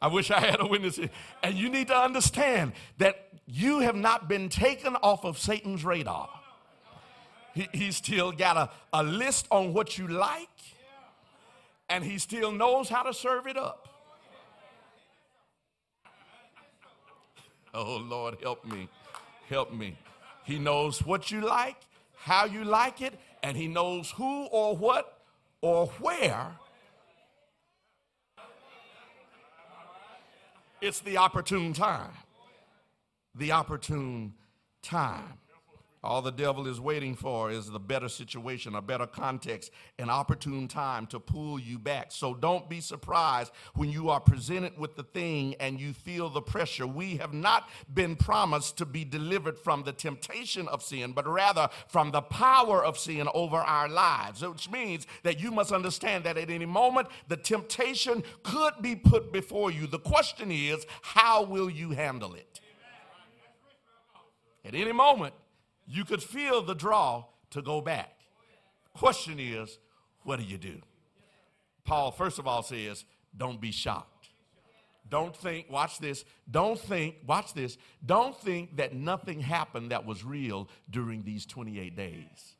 I wish I had a witness. Here. And you need to understand that you have not been taken off of Satan's radar. He, he's still got a, a list on what you like, and he still knows how to serve it up. Oh, Lord, help me. Help me. He knows what you like, how you like it, and He knows who or what or where. It's the opportune time. The opportune time. All the devil is waiting for is the better situation, a better context, an opportune time to pull you back. So don't be surprised when you are presented with the thing and you feel the pressure. We have not been promised to be delivered from the temptation of sin, but rather from the power of sin over our lives, which means that you must understand that at any moment the temptation could be put before you. The question is, how will you handle it? At any moment, you could feel the draw to go back. Question is, what do you do? Paul, first of all, says, don't be shocked. Don't think, watch this, don't think, watch this, don't think that nothing happened that was real during these 28 days.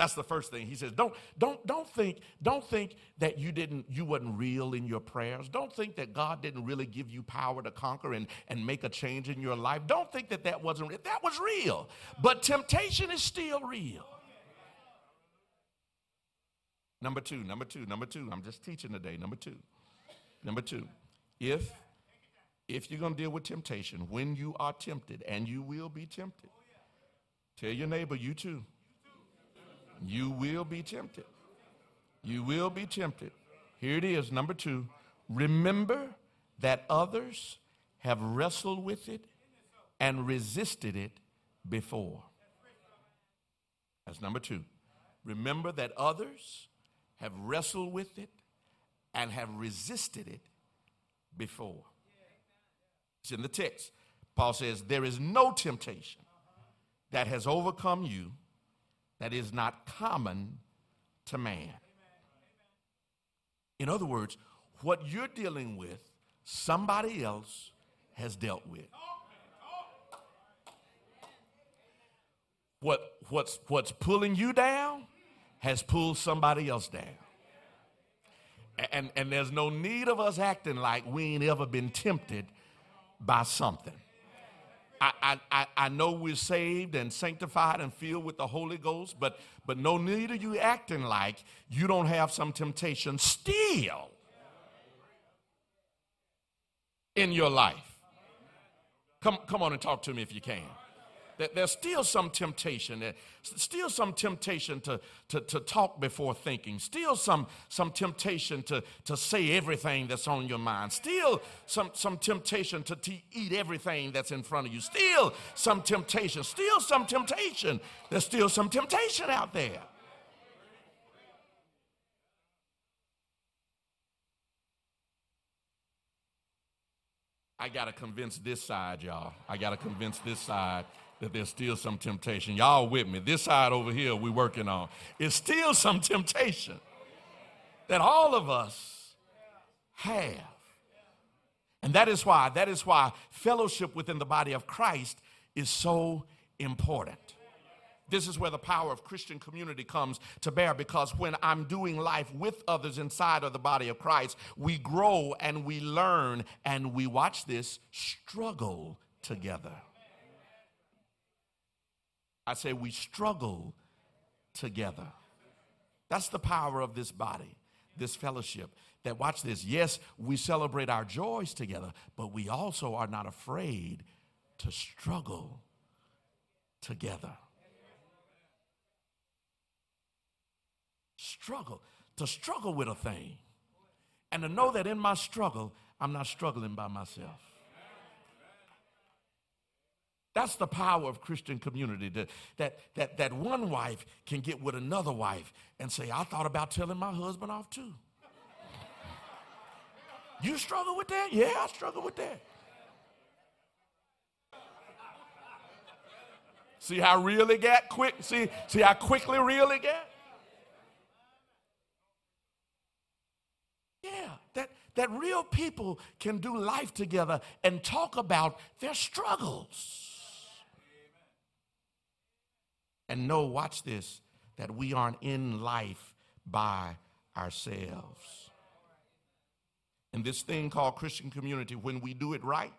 That's the first thing. He says, don't, don't, don't think, don't think that you didn't, you wasn't real in your prayers. Don't think that God didn't really give you power to conquer and, and make a change in your life. Don't think that that wasn't real. That was real. But temptation is still real. Number two, number two, number two. I'm just teaching today. Number two. Number two. If if you're going to deal with temptation, when you are tempted, and you will be tempted, tell your neighbor, you too. You will be tempted. You will be tempted. Here it is, number two. Remember that others have wrestled with it and resisted it before. That's number two. Remember that others have wrestled with it and have resisted it before. It's in the text. Paul says, There is no temptation that has overcome you that is not common to man. In other words, what you're dealing with, somebody else has dealt with. What, what's, what's pulling you down has pulled somebody else down. And, and there's no need of us acting like we ain't ever been tempted by something. I, I, I know we're saved and sanctified and filled with the Holy Ghost, but, but no need of you acting like you don't have some temptation still in your life. Come, come on and talk to me if you can that there's still some temptation, still some temptation to, to, to talk before thinking, still some, some temptation to, to say everything that's on your mind, still some, some temptation to te- eat everything that's in front of you, still some temptation, still some temptation. There's still some temptation out there. I got to convince this side, y'all. I got to convince this side that there's still some temptation. Y'all with me. This side over here we're working on. It's still some temptation that all of us have. And that is why, that is why fellowship within the body of Christ is so important. This is where the power of Christian community comes to bear because when I'm doing life with others inside of the body of Christ, we grow and we learn and we watch this struggle together. I say we struggle together. That's the power of this body, this fellowship. That, watch this, yes, we celebrate our joys together, but we also are not afraid to struggle together. Struggle, to struggle with a thing, and to know that in my struggle, I'm not struggling by myself. That's the power of Christian community. That, that, that, that one wife can get with another wife and say, I thought about telling my husband off too. You struggle with that? Yeah, I struggle with that. See how real it got quick? See, see how quickly real it got? Yeah, that, that real people can do life together and talk about their struggles and know, watch this, that we aren't in life by ourselves. And this thing called Christian community, when we do it right,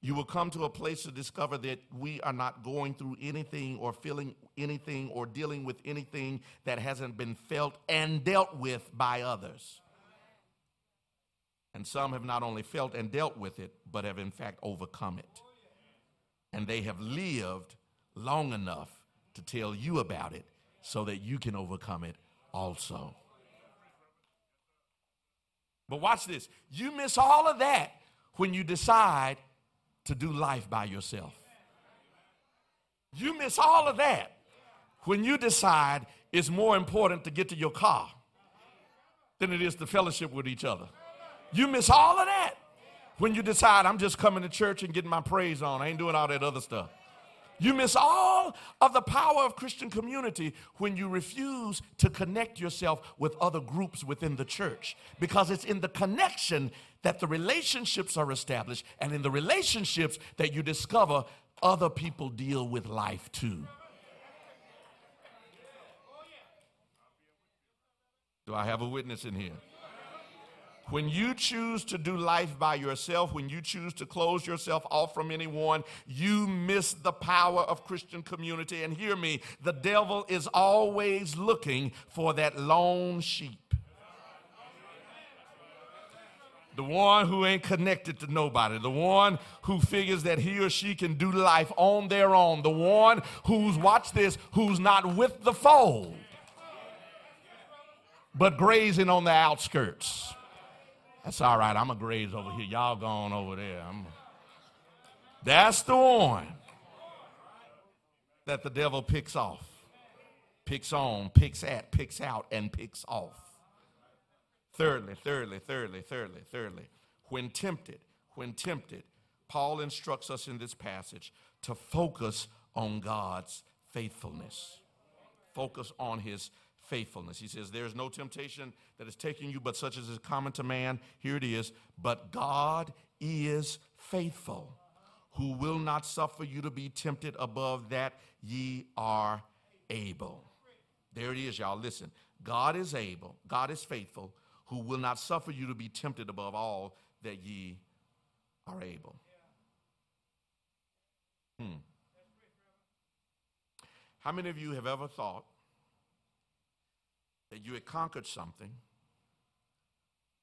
you will come to a place to discover that we are not going through anything or feeling anything or dealing with anything that hasn't been felt and dealt with by others. And some have not only felt and dealt with it, but have in fact overcome it. And they have lived long enough to tell you about it so that you can overcome it also. But watch this. You miss all of that when you decide to do life by yourself. You miss all of that when you decide it's more important to get to your car than it is to fellowship with each other. You miss all of that when you decide I'm just coming to church and getting my praise on. I ain't doing all that other stuff. You miss all of the power of Christian community when you refuse to connect yourself with other groups within the church because it's in the connection that the relationships are established and in the relationships that you discover other people deal with life too. Do I have a witness in here? When you choose to do life by yourself, when you choose to close yourself off from anyone, you miss the power of Christian community. And hear me, the devil is always looking for that lone sheep. The one who ain't connected to nobody. The one who figures that he or she can do life on their own. The one who's, watch this, who's not with the fold, but grazing on the outskirts. That's all right. I'm a graze over here. Y'all going over there. I'm... That's the one that the devil picks off, picks on, picks at, picks out, and picks off. Thirdly, thirdly, thirdly, thirdly, thirdly, when tempted, when tempted, Paul instructs us in this passage to focus on God's faithfulness. Focus on his faithfulness. He says, There's no temptation that is taking you but such as is common to man. Here it is. But God is faithful, who will not suffer you to be tempted above that ye are able. There it is, y'all. Listen. God is able, God is faithful, who will not suffer you to be tempted above all that ye are able. Hmm. How many of you have ever thought that you had conquered something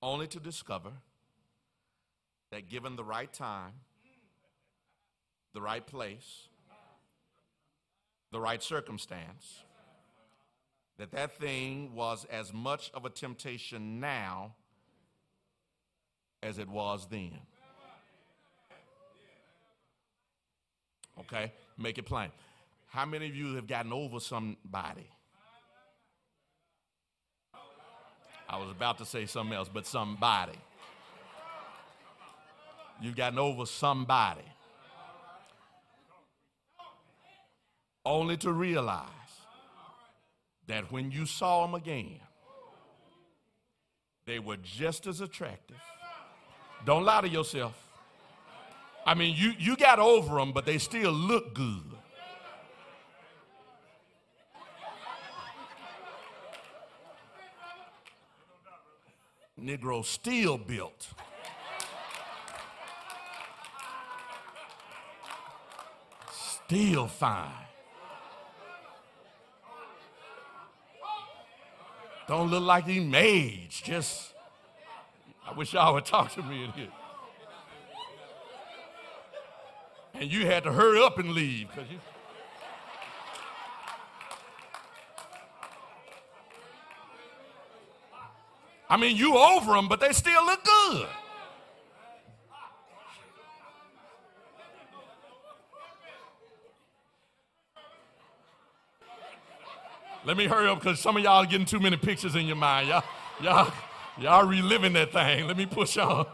only to discover that given the right time, the right place, the right circumstance, that that thing was as much of a temptation now as it was then. Okay? Make it plain. How many of you have gotten over somebody I was about to say something else, but somebody. You've gotten over somebody. Only to realize that when you saw them again, they were just as attractive. Don't lie to yourself. I mean, you, you got over them, but they still look good. Negro steel built. Still fine. Don't look like he made. Just, I wish y'all would talk to me in here. And you had to hurry up and leave because you. I mean, you over them, but they still look good. Let me hurry up because some of y'all are getting too many pictures in your mind. Y'all, y'all, y'all reliving that thing. Let me push on.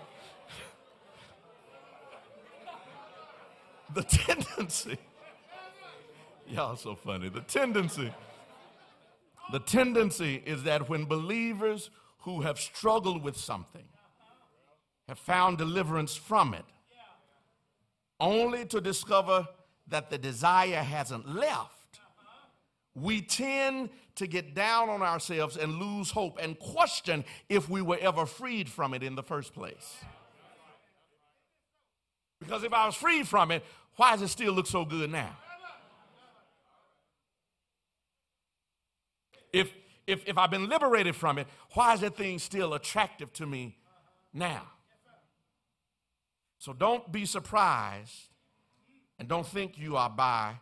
The tendency, y'all so funny. The tendency, the tendency is that when believers who have struggled with something have found deliverance from it, only to discover that the desire hasn't left, we tend to get down on ourselves and lose hope and question if we were ever freed from it in the first place. Because if I was freed from it, why does it still look so good now? If if, I've been liberated from it, why is that thing still attractive to me now? So don't be surprised and don't think you are by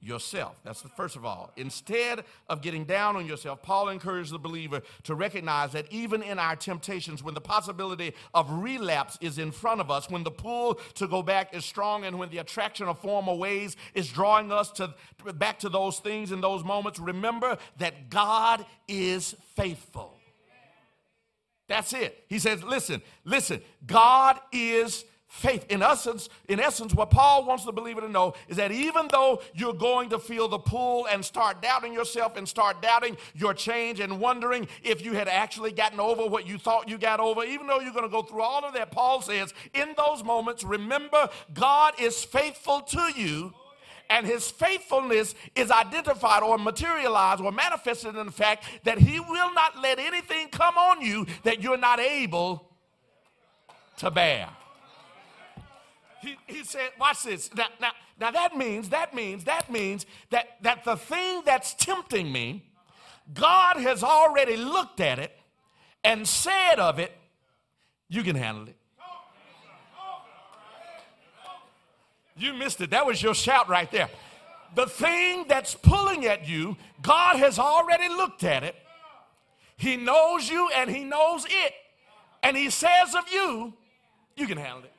yourself. That's the first of all. Instead of getting down on yourself, Paul encouraged the believer to recognize that even in our temptations, when the possibility of relapse is in front of us, when the pull to go back is strong, and when the attraction of former ways is drawing us to back to those things in those moments, remember that God is faithful. That's it. He says, listen, listen, God is faith. In essence, in essence, what Paul wants the believer to know is that even though you're going to feel the pull and start doubting yourself and start doubting your change and wondering if you had actually gotten over what you thought you got over, even though you're going to go through all of that, Paul says, in those moments, remember God is faithful to you and his faithfulness is identified or materialized or manifested in the fact that he will not let anything come on you that you're not able to bear. He, he said, watch this. Now, now, now that means, that means, that means that, that the thing that's tempting me, God has already looked at it and said of it, you can handle it. You missed it. That was your shout right there. The thing that's pulling at you, God has already looked at it. He knows you and He knows it. And He says of you, you can handle it.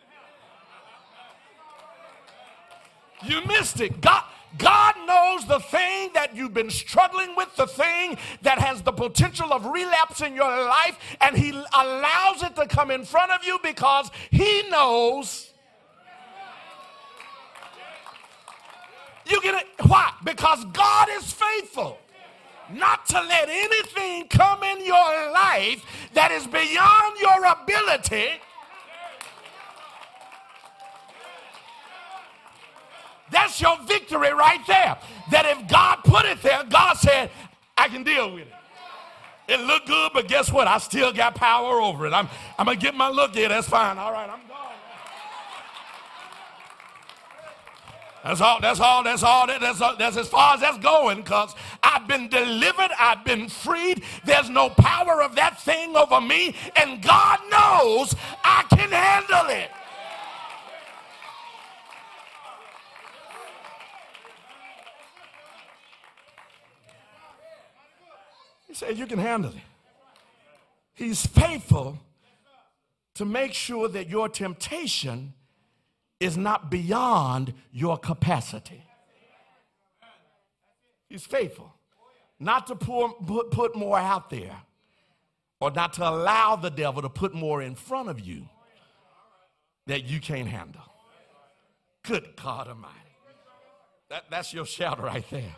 You missed it. God, God knows the thing that you've been struggling with, the thing that has the potential of relapse in your life, and He allows it to come in front of you because He knows. You get it? Why? Because God is faithful not to let anything come in your life that is beyond your ability That's your victory right there. That if God put it there, God said, I can deal with it. It looked good, but guess what? I still got power over it. I'm, I'm going to get my look here. That's fine. All right, I'm gone. That's all, that's all, that's all, that's, all, that's as far as that's going because I've been delivered, I've been freed. There's no power of that thing over me, and God knows I can handle it. Said, You can handle it. He's faithful to make sure that your temptation is not beyond your capacity. He's faithful not to pour, put, put more out there or not to allow the devil to put more in front of you that you can't handle. Good God Almighty. That, that's your shout right there.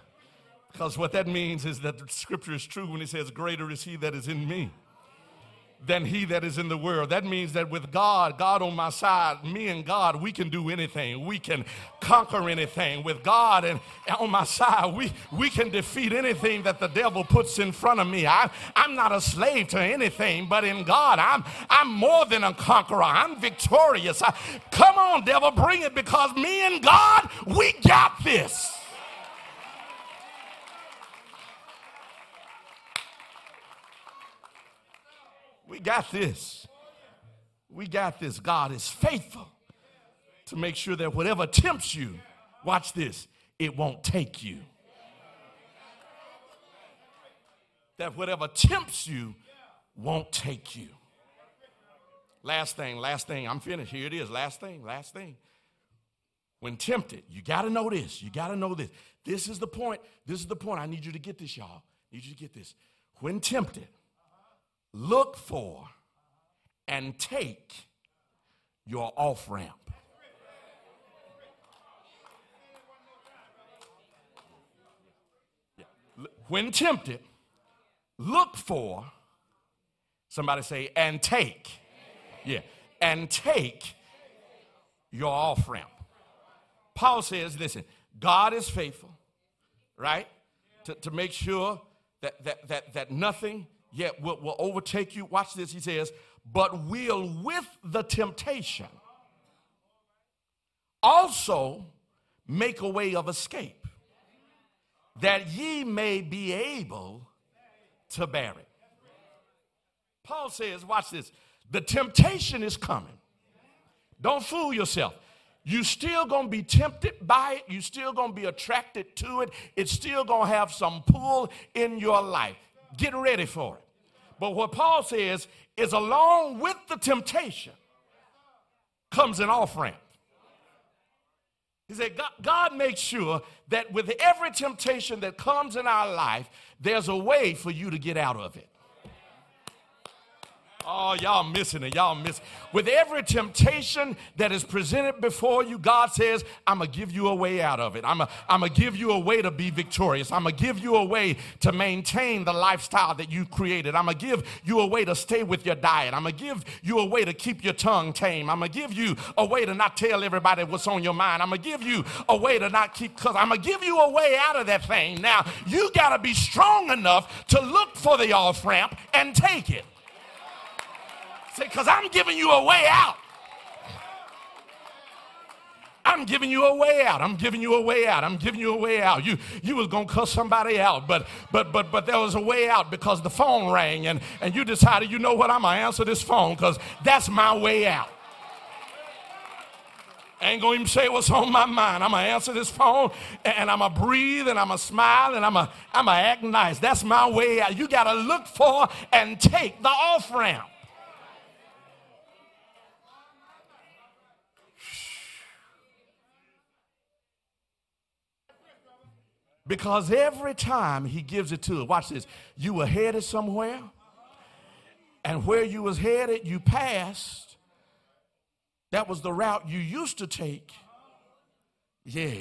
Because what that means is that the scripture is true when it says, Greater is he that is in me than he that is in the world. That means that with God, God on my side, me and God, we can do anything. We can conquer anything. With God and on my side, we, we can defeat anything that the devil puts in front of me. I, I'm not a slave to anything, but in God, I'm, I'm more than a conqueror. I'm victorious. I, come on, devil, bring it because me and God, we got this. We got this. We got this. God is faithful to make sure that whatever tempts you, watch this, it won't take you. That whatever tempts you won't take you. Last thing, last thing, I'm finished. Here it is. Last thing, last thing. When tempted, you got to know this. You got to know this. This is the point. This is the point. I need you to get this, y'all. I need you to get this. When tempted, look for and take your off ramp. When tempted, look for, somebody say, and take. Yeah, and take your off ramp. Paul says, listen, God is faithful, right? To, to make sure that, that, that, that nothing yet will, will overtake you. Watch this, he says, but will with the temptation also make a way of escape, that ye may be able to bear it. Paul says, watch this, the temptation is coming. Don't fool yourself. You still gonna be tempted by it, you still gonna be attracted to it, it's still gonna have some pull in your life. Get ready for it. But what Paul says is along with the temptation comes an off ramp. He said, God, God, makes sure that with every temptation that comes in our life, there's a way for you to get out of it. Oh, y'all missing it. Y'all miss. With every temptation that is presented before you, God says, I'm going to give you a way out of it. I'm going to give you a way to be victorious. I'm going to give you a way to maintain the lifestyle that you've created. I'm going to give you a way to stay with your diet. I'm going to give you a way to keep your tongue tame. I'm going to give you a way to not tell everybody what's on your mind. I'm going to give you a way to not keep, because I'm going to give you a way out of that thing. Now, you got to be strong enough to look for the off ramp and take it. Say, because I'm giving you a way out. I'm giving you a way out. I'm giving you a way out. I'm giving you a way out. You you was gonna cuss somebody out, but but but but there was a way out because the phone rang and, and you decided, you know what, I'm gonna answer this phone because that's my way out. I ain't gonna even say what's on my mind. I'm gonna answer this phone and I'm gonna breathe and I'm gonna smile and I'm gonna, I'm gonna act nice. That's my way out. You gotta look for and take the off ramp. Because every time he gives it to us, watch this, you were headed somewhere, and where you was headed, you passed. That was the route you used to take. Yeah.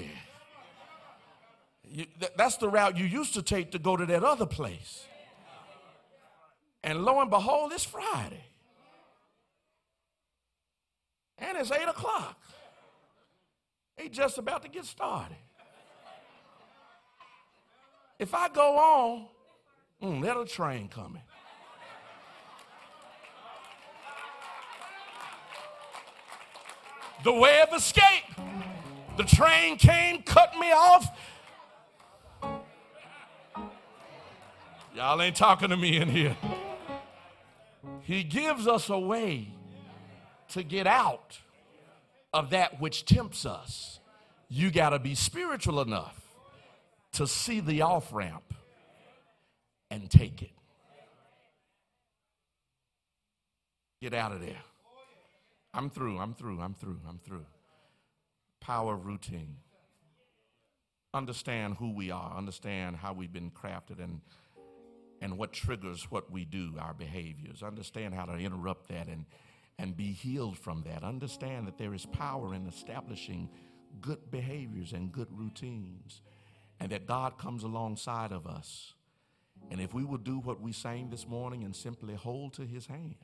You, th- that's the route you used to take to go to that other place. And lo and behold, it's Friday. And it's 8 o'clock. He just about to get started. If I go on, mm, there's a train coming. The way of escape. The train came, cut me off. Y'all ain't talking to me in here. He gives us a way to get out of that which tempts us. You got to be spiritual enough to see the off ramp and take it. Get out of there. I'm through, I'm through, I'm through, I'm through. Power routine. Understand who we are, understand how we've been crafted and and what triggers what we do, our behaviors. Understand how to interrupt that and, and be healed from that. Understand that there is power in establishing good behaviors and good routines and that God comes alongside of us. And if we will do what we sang this morning and simply hold to his hand,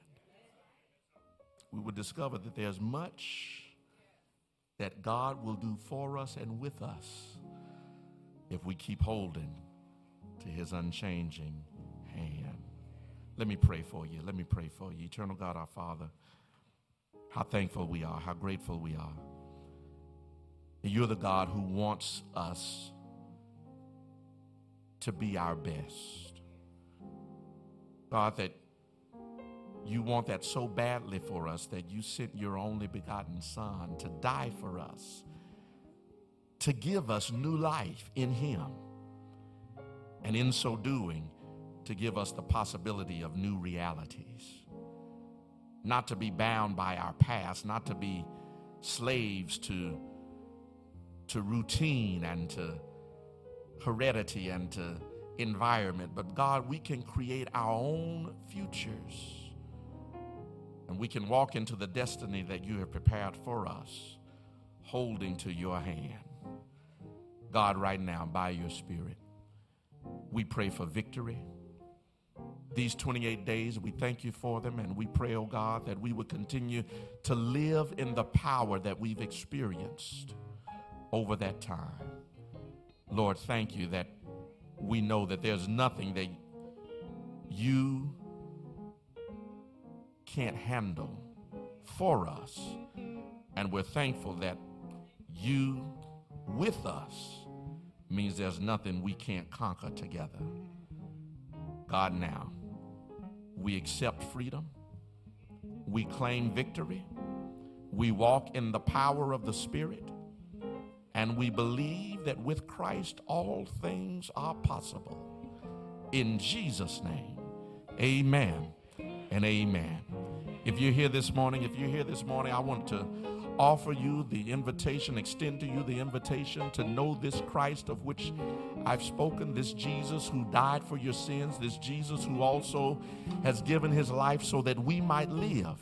we will discover that there's much that God will do for us and with us if we keep holding to his unchanging hand. Let me pray for you. Let me pray for you. Eternal God, our Father, how thankful we are, how grateful we are. You're the God who wants us to be our best. God, that you want that so badly for us that you sent your only begotten Son to die for us, to give us new life in Him, and in so doing, to give us the possibility of new realities. Not to be bound by our past, not to be slaves to, to routine and to heredity and to environment. But God, we can create our own futures. And we can walk into the destiny that you have prepared for us, holding to your hand. God, right now, by your Spirit, we pray for victory. These 28 days, we thank you for them, and we pray, oh God, that we would continue to live in the power that we've experienced over that time. Lord, thank you that we know that there's nothing that you can't handle for us. And we're thankful that you with us means there's nothing we can't conquer together. God, now, we accept freedom, we claim victory, We walk in the power of the Spirit, and we believe that with Christ all things are possible. In Jesus' name, amen and amen. If you're here this morning, if you're here this morning, I want to offer you the invitation, extend to you the invitation to know this Christ of which I've spoken, this Jesus who died for your sins, this Jesus who also has given his life so that we might live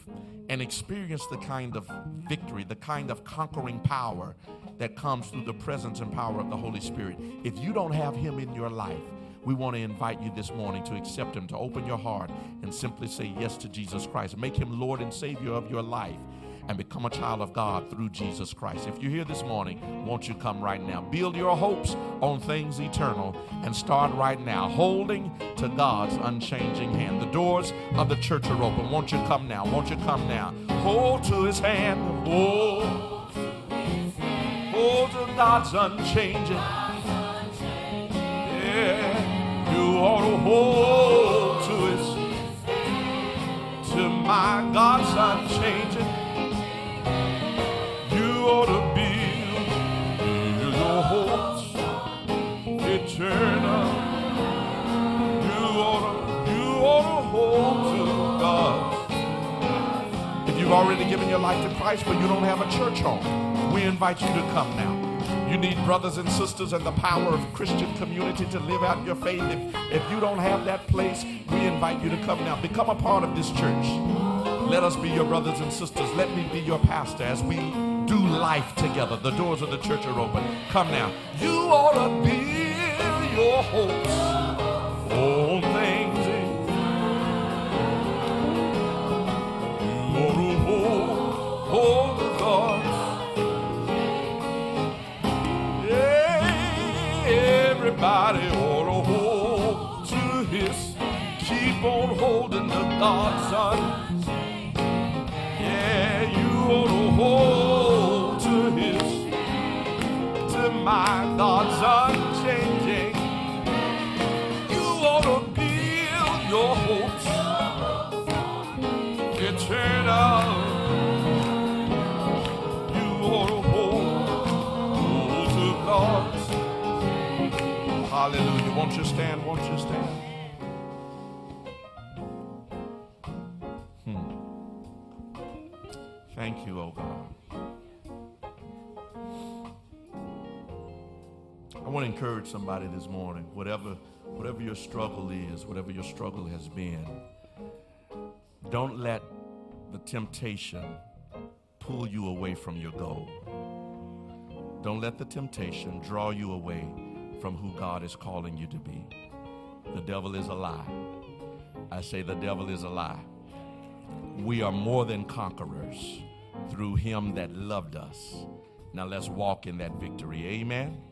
and experience the kind of victory, the kind of conquering power that comes through the presence and power of the Holy Spirit. If you don't have him in your life, we want to invite you this morning to accept him, to open your heart and simply say yes to Jesus Christ. Make him Lord and Savior of your life and become a child of God through Jesus Christ. If you're here this morning, won't you come right now? Build your hopes on things eternal and start right now, holding to God's unchanging hand. The doors of the church are open. Won't you come now? Won't you come now? Hold to his hand. Hold, hold to God's unchanging. Yeah, you ought to hold Christ, but you don't have a church home, we invite you to come now. You need brothers and sisters and the power of Christian community to live out your faith. If, if you don't have that place, we invite you to come now. Become a part of this church. Let us be your brothers and sisters. Let me be your pastor as we do life together. The doors of the church are open. Come now. You ought to build your hopes on On holding to God's son. Yeah, you ought to hold to his, to my God's unchanging. You ought to build your hopes eternal. You ought to hold to God's. Hallelujah. Won't you stand? Won't you stand? Want to encourage somebody this morning, whatever, whatever your struggle is, whatever your struggle has been, don't let the temptation pull you away from your goal. Don't let the temptation draw you away from who God is calling you to be. The devil is a lie. I say the devil is a lie. We are more than conquerors through him that loved us. Now let's walk in that victory. Amen.